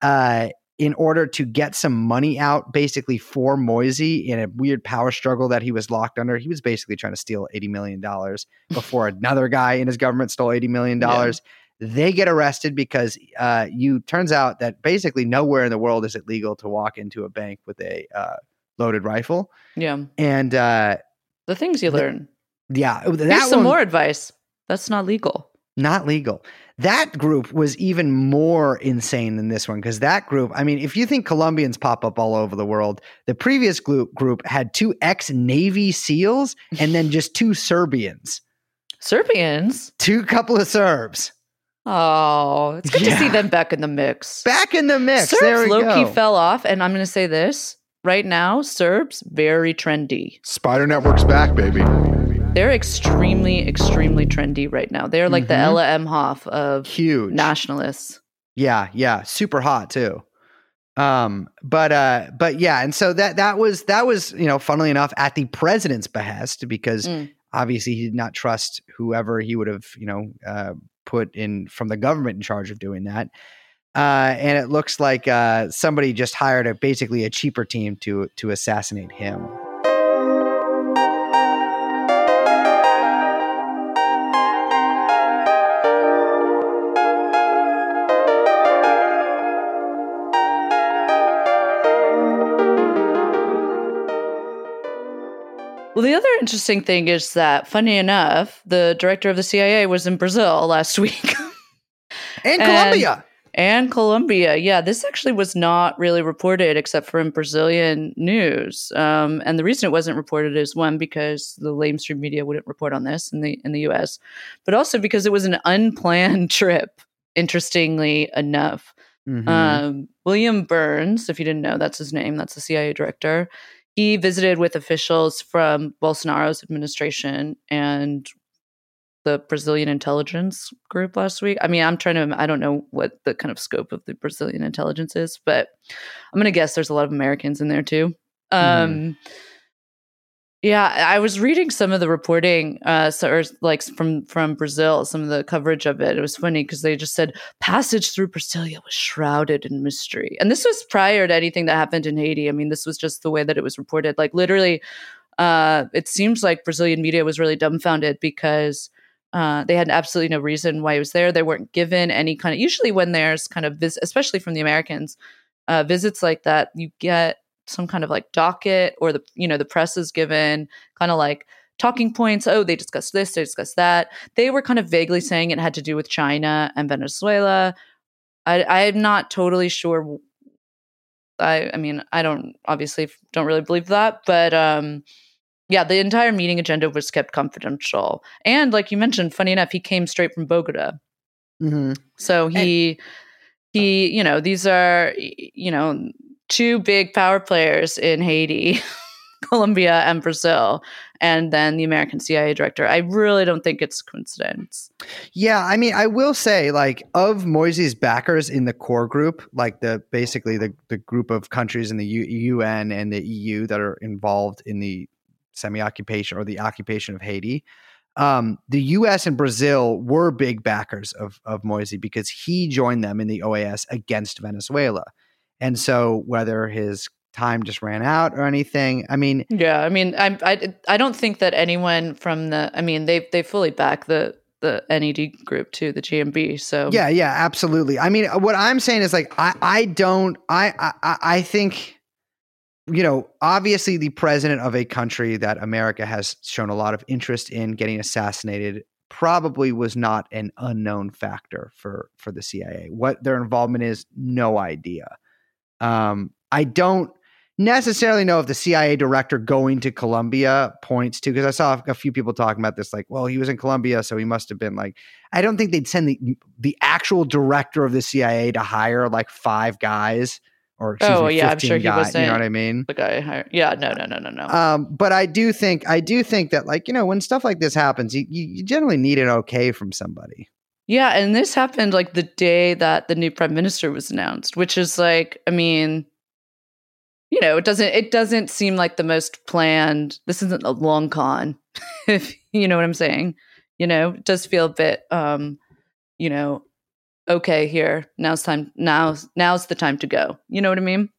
Speaker 1: uh, in order to get some money out basically for Moise in a weird power struggle that he was locked under. He was basically trying to steal $80 million before another guy in his government stole $80 million.
Speaker 2: Yeah.
Speaker 1: They get arrested because uh, you turns out that basically nowhere in the world is it legal to walk into a bank with a uh, loaded rifle.
Speaker 2: Yeah,
Speaker 1: And uh,
Speaker 2: the things you
Speaker 1: The-
Speaker 2: learn.
Speaker 1: yeah, that
Speaker 2: Here's some
Speaker 1: one-
Speaker 2: more advice. That's not legal.
Speaker 1: not legal. That group was even more insane than this one because that group, I mean, if you think Colombians pop up all over the world, the previous group, group had two ex Navy SEALs and then just two Serbians,
Speaker 2: Serbians.
Speaker 1: two couple of Serbs.
Speaker 2: Oh, it's good to see them back in the mix.
Speaker 1: Back in the mix.
Speaker 2: Serbs
Speaker 1: there we
Speaker 2: low
Speaker 1: go.
Speaker 2: fell off, and I'm going to say this right now: Serbs very trendy.
Speaker 3: Spider Network's back, baby.
Speaker 2: They're extremely, extremely trendy right now. They're like the
Speaker 1: Mhm.
Speaker 2: Ella Emhoff of
Speaker 1: Huge.
Speaker 2: nationalists.
Speaker 1: Yeah, yeah, super hot too. Um, but uh, but yeah, and so that that was that was you know, funnily enough, at the president's behest because
Speaker 2: Mm.
Speaker 1: obviously he did not trust whoever he would have you know uh, put in from the government in charge of doing that. Uh, and it looks like uh, somebody just hired a basically a cheaper team to to assassinate him.
Speaker 2: Other interesting thing is that, funny enough, the director of the CIA was in Brazil last week.
Speaker 1: And
Speaker 2: And-
Speaker 1: Colombia.
Speaker 2: and Colombia. Yeah, this actually was not really reported except for in Brazilian news. Um, and the reason it wasn't reported is one because the lamestream media wouldn't report on this in the in the U.S., but also because it was an unplanned trip. Interestingly enough,
Speaker 1: Mhm.
Speaker 2: um, William Burns, if you didn't know, that's his name. That's the CIA director. He visited with officials from Bolsonaro's administration and the Brazilian intelligence group last week. I mean, I'm trying to, I don't know what the kind of scope of the Brazilian intelligence is, but I'm going to guess there's a lot of Americans in there too. Um, Yeah, I was reading some of the reporting, uh, so, or like from from Brazil, some of the coverage of it. It was funny because they just said passage through Brasilia was shrouded in mystery, and this was prior to anything that happened in Haiti. I mean, this was just the way that it was reported. Like literally, uh, it seems like Brazilian media was really dumbfounded because uh, they had absolutely no reason why he was there. They weren't given any kind of. Usually, when there's kind of vis- especially from the Americans, uh, visits like that, you get some kind of like docket or the you know the press is given kind of like talking points oh they discussed this they discussed that. They were kind of vaguely saying it had to do with china and venezuela. I i'm not totally sure i i mean i don't obviously don't really believe that but um yeah the entire meeting agenda was kept confidential. And like you mentioned funny enough he came straight from bogota.
Speaker 1: Mhm.
Speaker 2: so he he you know these are you know two big power players in Haiti, Colombia and Brazil, and then the American CIA director. I really don't think it's coincidence.
Speaker 1: Yeah, I mean, I will say, like, of Moise's backers in the core group, like the basically the the group of countries in the U- UN and the EU that are involved in the semi-occupation or the occupation of Haiti. Um, the U.S. and Brazil were big backers of of Moise because he joined them in the OAS against Venezuela, and so whether his time just ran out or anything, I mean,
Speaker 2: Yeah, I mean, I I I don't think that anyone from the I mean they they fully back the the NED group to the GNB. So
Speaker 1: Yeah, yeah, absolutely. I mean, what I'm saying is like I I don't I I I think you know, obviously the president of a country that America has shown a lot of interest in getting assassinated probably was not an unknown factor for for the CIA. What their involvement is, no idea. Um, I don't necessarily know if the CIA director going to Colombia points to because I saw a few people talking about this, like, well, he was in Colombia, so he must have been like. I don't think they'd send the the actual director of the CIA to hire like five guys or
Speaker 2: Oh,
Speaker 1: me,
Speaker 2: yeah, I'm
Speaker 1: 15
Speaker 2: sure he was
Speaker 1: You know what I mean?
Speaker 2: the guy hired. Yeah, no, no, no, no, no.
Speaker 1: Um, but I do think I do think that like you know when stuff like this happens, you you generally need an okay from somebody.
Speaker 2: Yeah, and this happened like the day that the new prime minister was announced, which is like, I mean, you know, it doesn't it doesn't seem like the most planned. This isn't a long con, if you know what I'm saying. You know, it does feel a bit um, you know, okay here. Now's time now now's the time to go. You know what I mean?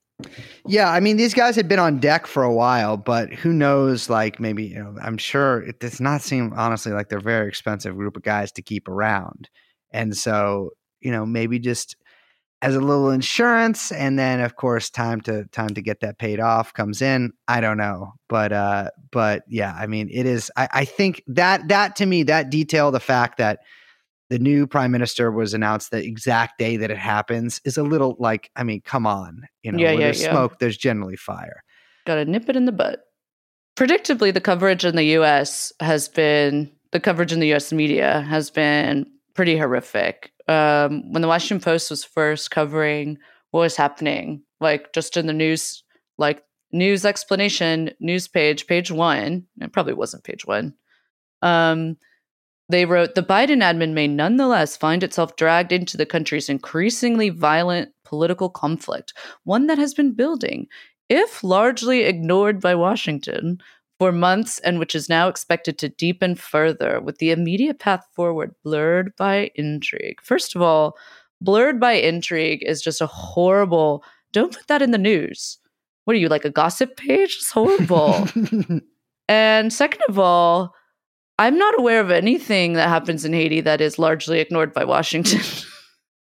Speaker 1: Yeah, I mean these guys had been on deck for a while, but who knows? Like maybe you know, I'm sure it does not seem honestly like they're a very expensive group of guys to keep around, and so you know maybe just as a little insurance, and then of course time to time to get that paid off comes in. I don't know, but uh, but yeah, I mean it is. I, I think that that to me that detail, the fact that the new prime minister was announced the exact day that it happens is a little like I mean, come on, you know,
Speaker 2: Yeah, yeah,
Speaker 1: there's
Speaker 2: yeah.
Speaker 1: smoke, there's generally fire.
Speaker 2: Got to nip it in the butt. Predictably, the coverage in the US has been, the coverage in the US media has been pretty horrific. Um, when the Washington Post was first covering what was happening, like just in the news, like news explanation, news page, page one, it probably wasn't page one. Um, they wrote the Biden admin may nonetheless find itself dragged into the country's increasingly violent political conflict, one that has been building if largely ignored by Washington for months and which is now expected to deepen further with the immediate path forward blurred by intrigue. First of all, blurred by intrigue is just a horrible, don't put that in the news. What are you, like a gossip page? It's horrible. and second of all, I'm not aware of anything that happens in Haiti that is largely ignored by Washington.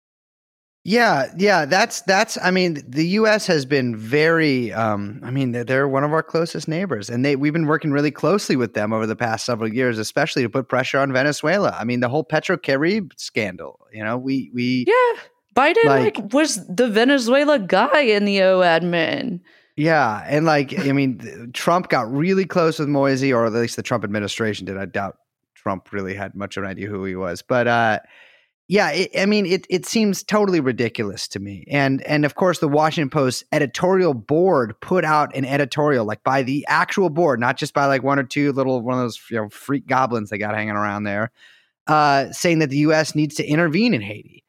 Speaker 1: yeah, yeah, that's that's. I mean, the U.S. has been very. Um, I mean, they're, they're one of our closest neighbors, and they we've been working really closely with them over the past several years, especially to put pressure on Venezuela. I mean, the whole Petrocaribe scandal. You know, we we
Speaker 2: yeah. Biden
Speaker 1: Like-
Speaker 2: like, was the Venezuela guy in the O admin.
Speaker 1: Yeah, and like I mean, Trump got really close with Moise, or at least the Trump administration did. I doubt Trump really had much of an idea who he was, but uh, yeah, it, I mean, it it seems totally ridiculous to me. And and of course, the Washington Post editorial board put out an editorial, like by the actual board, not just by like one or two little one of those you know freak goblins they got hanging around there, uh, saying that the U.S. needs to intervene in Haiti.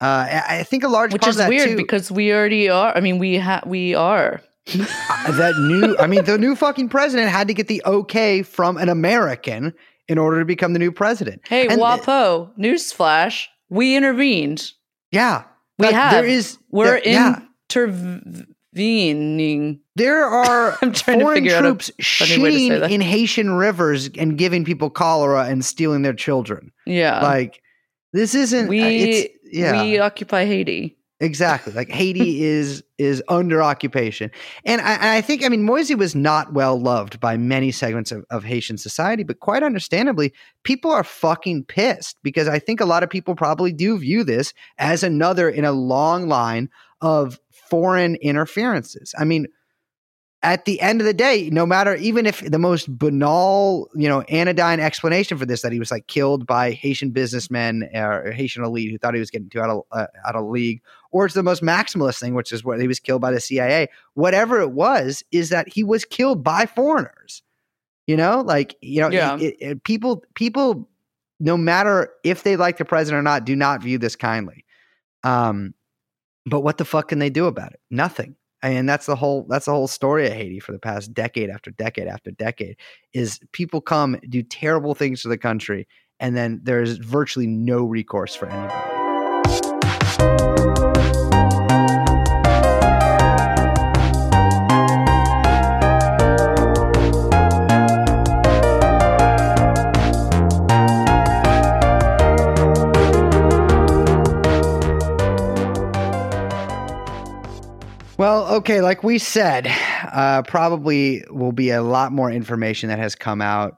Speaker 1: Uh, I I think a large
Speaker 2: Which
Speaker 1: part
Speaker 2: is
Speaker 1: of that
Speaker 2: weird
Speaker 1: too-
Speaker 2: because we already are. I mean, we ha- we are.
Speaker 1: That new i mean the new fucking president had to get the okay from an american in order to become the new president
Speaker 2: Hey,
Speaker 1: And-
Speaker 2: WAPO, newsflash, we intervened.
Speaker 1: yeah
Speaker 2: We have.
Speaker 1: there is
Speaker 2: We're
Speaker 1: there, yeah
Speaker 2: intervening.
Speaker 1: there are
Speaker 2: I'm trying to
Speaker 1: foreign
Speaker 2: figure
Speaker 1: troops
Speaker 2: funny way to say
Speaker 1: shitting in haitian rivers and giving people cholera and stealing their children
Speaker 2: Yeah.
Speaker 1: like this isn't uh,
Speaker 2: we
Speaker 1: it's, yeah
Speaker 2: we occupy Haiti.
Speaker 1: Exactly. Like Haiti is is under occupation. And I, I think, I mean, Moise was not well loved by many segments of, of Haitian society, but quite understandably, people are fucking pissed because I think a lot of people probably do view this as another in a long line of foreign interferences. I mean, at the end of the day, no matter even if the most banal, you know, anodyne explanation for this that he was like killed by Haitian businessmen or Haitian elite who thought he was getting too out of uh, out of league, or it's the most maximalist thing, which is what he was killed by the CIA. Whatever it was, is that he was killed by foreigners. You know, like you know,
Speaker 2: Yeah.
Speaker 1: it- it- people people, no matter if they like the president or not, do not view this kindly. Um, but what the fuck can they do about it? Nothing. And that's the whole that's the whole story of Haiti for the past decade after decade after decade is people come do terrible things to the country and then there's virtually no recourse for anybody. Okay, like we said, uh, probably will be a lot more information that has come out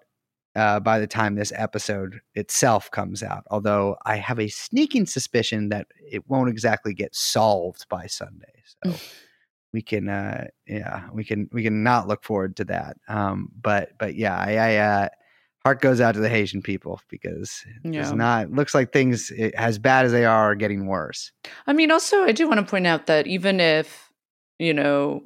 Speaker 1: uh, by the time this episode itself comes out. Although I have a sneaking suspicion that it won't exactly get solved by Sunday. So we can, uh, yeah, we can we can not look forward to that. Um, but but yeah, I, I uh, heart goes out to the Haitian people because it's not looks like things eh, as bad as they are are getting worse.
Speaker 2: I mean, also, I do want to point out that even if, you know,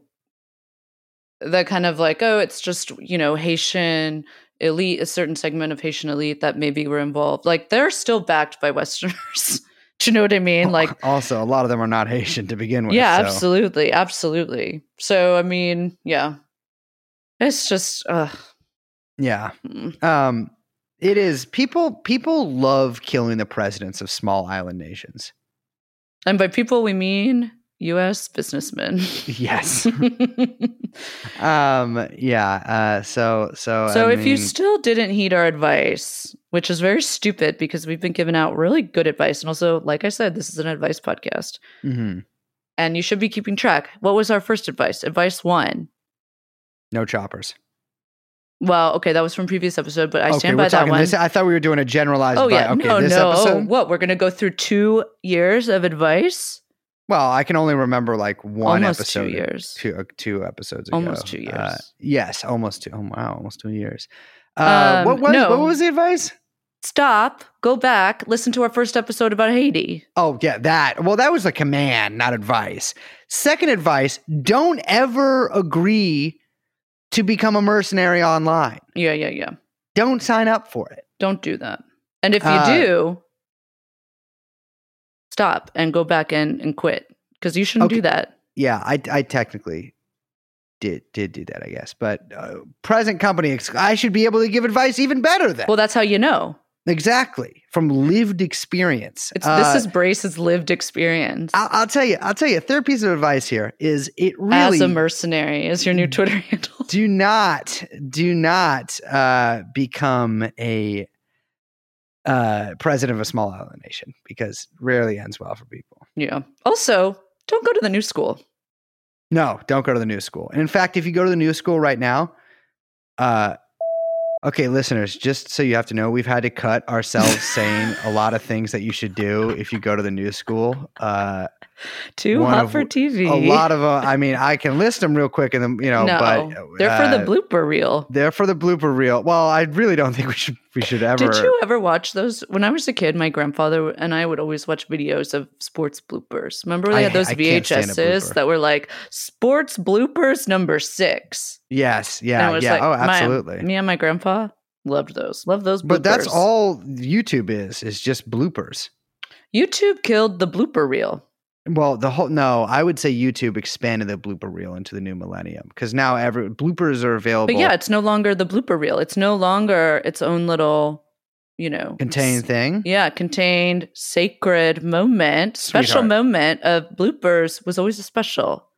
Speaker 2: the kind of like, oh, it's just, you know, Haitian elite, a certain segment of Haitian elite that maybe were involved, like they're still backed by Westerners. do you know what I mean? Like,
Speaker 1: also, a lot of them are not Haitian to begin with.
Speaker 2: yeah,
Speaker 1: so-
Speaker 2: absolutely. Absolutely. So, I mean, yeah. It's just, uh,
Speaker 1: Yeah. Um, it is people. People love killing the presidents of small island nations.
Speaker 2: and by people, we mean US businessman.
Speaker 1: Yes. um. Yeah. Uh. So. So.
Speaker 2: So
Speaker 1: I
Speaker 2: if you still didn't heed our advice, which is very stupid because we've been giving out really good advice, and also, like I said, this is an advice podcast,
Speaker 1: Mhm.
Speaker 2: and you should be keeping track. What was our first advice? Advice one.
Speaker 1: no choppers.
Speaker 2: Well, okay, that was from previous episode, but I
Speaker 1: okay,
Speaker 2: stand by that one.
Speaker 1: this. I thought we were doing a generalized.
Speaker 2: oh yeah,
Speaker 1: Okay.
Speaker 2: no,
Speaker 1: this
Speaker 2: no. Oh,
Speaker 1: episode.
Speaker 2: what? We're gonna go through two years of advice.
Speaker 1: Well, I can only remember like one
Speaker 2: Almost
Speaker 1: episode.
Speaker 2: two years.
Speaker 1: Two, uh, two episodes ago.
Speaker 2: Almost two
Speaker 1: Uh,
Speaker 2: years.
Speaker 1: yes, almost two. Oh wow, almost two years. Uh,
Speaker 2: Um,
Speaker 1: what was
Speaker 2: no.
Speaker 1: what was the advice?
Speaker 2: Stop. Go back. Listen to our first episode about Haiti.
Speaker 1: Oh, yeah, that. Well, that was a command, not advice. Second advice don't ever agree to become a mercenary online.
Speaker 2: Yeah, yeah, yeah.
Speaker 1: Don't sign up for it.
Speaker 2: Don't do that. And if you
Speaker 1: Uh,
Speaker 2: do, stop and go back in and quit because you shouldn't
Speaker 1: Okay.
Speaker 2: do that.
Speaker 1: Yeah, I, I technically did did do that, I guess. But uh, present company, I should be able to give advice even better than
Speaker 2: Well, that's how you know.
Speaker 1: exactly from lived experience.
Speaker 2: It's
Speaker 1: Uh,
Speaker 2: this is Brace's lived experience
Speaker 1: I'll, I'll tell you. I'll tell you. A third piece of advice here is it really
Speaker 2: as a mercenary is your new Twitter handle.
Speaker 1: do not do not uh, become a uh, president of a small island nation because rarely ends well for people.
Speaker 2: Yeah. Also, don't go to the new school.
Speaker 1: No, don't go to the new school. And in fact, if you go to the new school right now, uh, okay, listeners, just so you have to know, we've had to cut ourselves saying a lot of things that you should do if you go to the new school. Uh,
Speaker 2: Too
Speaker 1: One
Speaker 2: hot
Speaker 1: of-
Speaker 2: for TV.
Speaker 1: a lot of, them. I mean, I can list them real quick, and then you know,
Speaker 2: no,
Speaker 1: but
Speaker 2: they're for
Speaker 1: uh,
Speaker 2: the blooper reel.
Speaker 1: They're for the blooper reel. Well, I really don't think we should we should ever.
Speaker 2: Did you ever watch those? When I was a kid, my grandfather and I would always watch videos of sports bloopers. Remember they had those
Speaker 1: I a
Speaker 2: VHSs that were like sports bloopers number six.
Speaker 1: Yes, yeah, yeah.
Speaker 2: like
Speaker 1: oh,
Speaker 2: my-
Speaker 1: absolutely.
Speaker 2: me and my grandpa loved those. Love those bloopers.
Speaker 1: but that's all YouTube is is just bloopers.
Speaker 2: YouTube killed the blooper reel.
Speaker 1: Well, the whole no, I would say YouTube expanded the blooper reel into the new millennium because now every bloopers are available.
Speaker 2: But yeah, it's no longer the blooper reel. It's no longer its own little, you know,
Speaker 1: contained thing.
Speaker 2: Yeah, contained sacred moment, special moment of bloopers was always a special.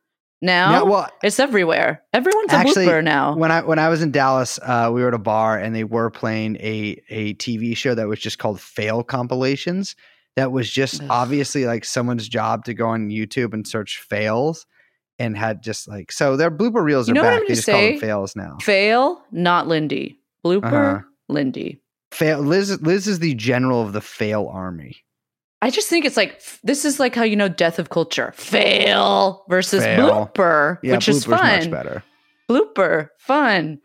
Speaker 2: Now
Speaker 1: Yeah, well,
Speaker 2: it's everywhere. Everyone's
Speaker 1: Actually,
Speaker 2: a blooper now.
Speaker 1: when I when I was in Dallas, uh, we were at a bar and they were playing a a TV show that was just called Fail Compilations. That was just
Speaker 2: Ugh.
Speaker 1: obviously like someone's job to go on YouTube and search fails, and had just like so their blooper reels
Speaker 2: You
Speaker 1: are
Speaker 2: know what I'm
Speaker 1: back. They just call them fails now.
Speaker 2: Fail, not Lindy. Blooper,
Speaker 1: Uh-huh.
Speaker 2: Lindy.
Speaker 1: Fail. Liz Liz is the general of the fail army.
Speaker 2: I just think it's like this is like how you know death of culture. Fail versus
Speaker 1: Fail.
Speaker 2: blooper,
Speaker 1: Yeah,
Speaker 2: which is fun.
Speaker 1: much better.
Speaker 2: Blooper, fun,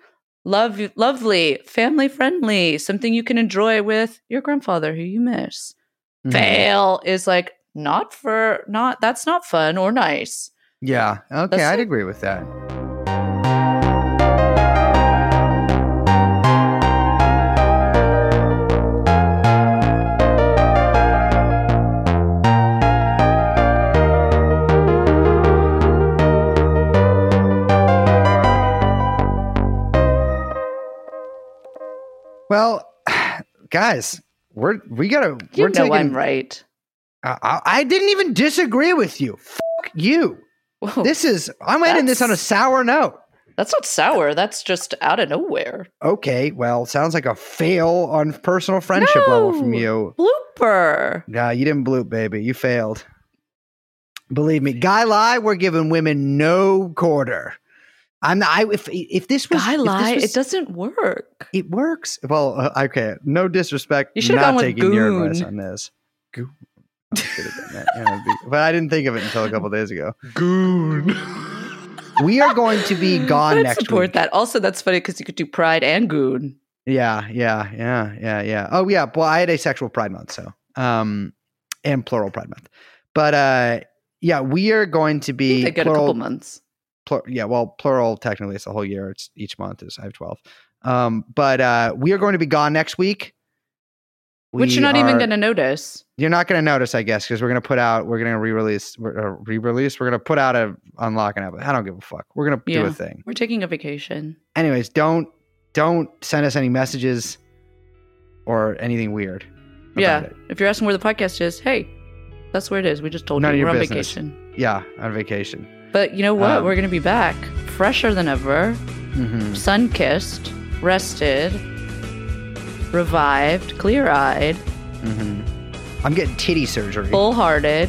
Speaker 2: love, lovely, family friendly, something you can enjoy with your grandfather who you miss.
Speaker 1: Mhm.
Speaker 2: Fail is like not for not that's not fun or nice.
Speaker 1: Yeah. Okay,
Speaker 2: That's
Speaker 1: I'd
Speaker 2: like-
Speaker 1: agree with that. Well, guys, we're we gotta
Speaker 2: You
Speaker 1: we're
Speaker 2: know
Speaker 1: taking.
Speaker 2: I'm right.
Speaker 1: I, I- I didn't even disagree with you. Fuck you.
Speaker 2: Whoa,
Speaker 1: This is I'm ending this on a sour note.
Speaker 2: that's not sour. That's just out of nowhere.
Speaker 1: Okay, well, sounds like a fail on personal friendship level from
Speaker 2: No.
Speaker 1: you.
Speaker 2: Blooper.
Speaker 1: Nah, you didn't bloop, baby. You failed. Believe me, guy lie. We're giving women no quarter. I'm not, I if if this was
Speaker 2: Guy
Speaker 1: if
Speaker 2: lie,
Speaker 1: was-
Speaker 2: it doesn't work.
Speaker 1: It works. Well, uh, okay. No disrespect.
Speaker 2: You should've
Speaker 1: not
Speaker 2: gone with
Speaker 1: taking your advice
Speaker 2: goon.
Speaker 1: on this. Goon. I have done that. Yeah, but I didn't think of it until a couple days ago.
Speaker 3: Goon.
Speaker 1: We are going to be gone
Speaker 2: I'd
Speaker 1: next
Speaker 2: support
Speaker 1: week.
Speaker 2: that. Also, that's funny because you could do Pride and Goon.
Speaker 1: Yeah, yeah, yeah, yeah, yeah. Oh yeah. Well, I had asexual Pride Month, so um, and plural Pride Month. But uh, yeah, we are going to be
Speaker 2: They get a couple months.
Speaker 1: Plur- yeah, well, plural technically it's the whole year. It's each month is I have twelve. Um, but uh, we are going to be gone next week.
Speaker 2: Which you're not even going to notice.
Speaker 1: You're not going to notice, I guess, because we're going to put out. We're going to re-release. We're uh, re-release. We're going to put out a unlock an app. I don't give a fuck. We're going to do a thing.
Speaker 2: We're taking a vacation.
Speaker 1: Anyways, don't don't send us any messages or anything weird.
Speaker 2: Yeah.
Speaker 1: it.
Speaker 2: If you're asking where the podcast is, hey, that's where it is. We just told
Speaker 1: None
Speaker 2: you we're on
Speaker 1: business.
Speaker 2: vacation.
Speaker 1: Yeah, on vacation.
Speaker 2: But you know what?
Speaker 1: Um,
Speaker 2: we're going to be back fresher than ever,
Speaker 1: hmm
Speaker 2: sun kissed, rested, revived, clear eyed,
Speaker 1: hmm I'm getting titty surgery.
Speaker 2: full hearted.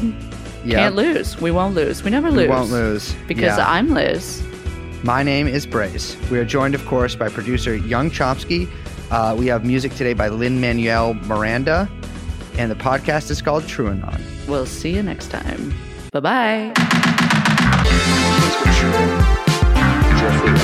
Speaker 1: yeah,
Speaker 2: Can't lose. We won't lose. We never lose.
Speaker 1: we won't lose
Speaker 2: Because
Speaker 1: Yeah.
Speaker 2: I'm Liz.
Speaker 1: My name is Brace. We are joined, of course, by producer Young Chomsky. Uh, we have music today by Lin-Manuel Miranda, and the podcast is called TrueAnon.
Speaker 2: We'll see you next time. Bye bye.
Speaker 3: Jeffrey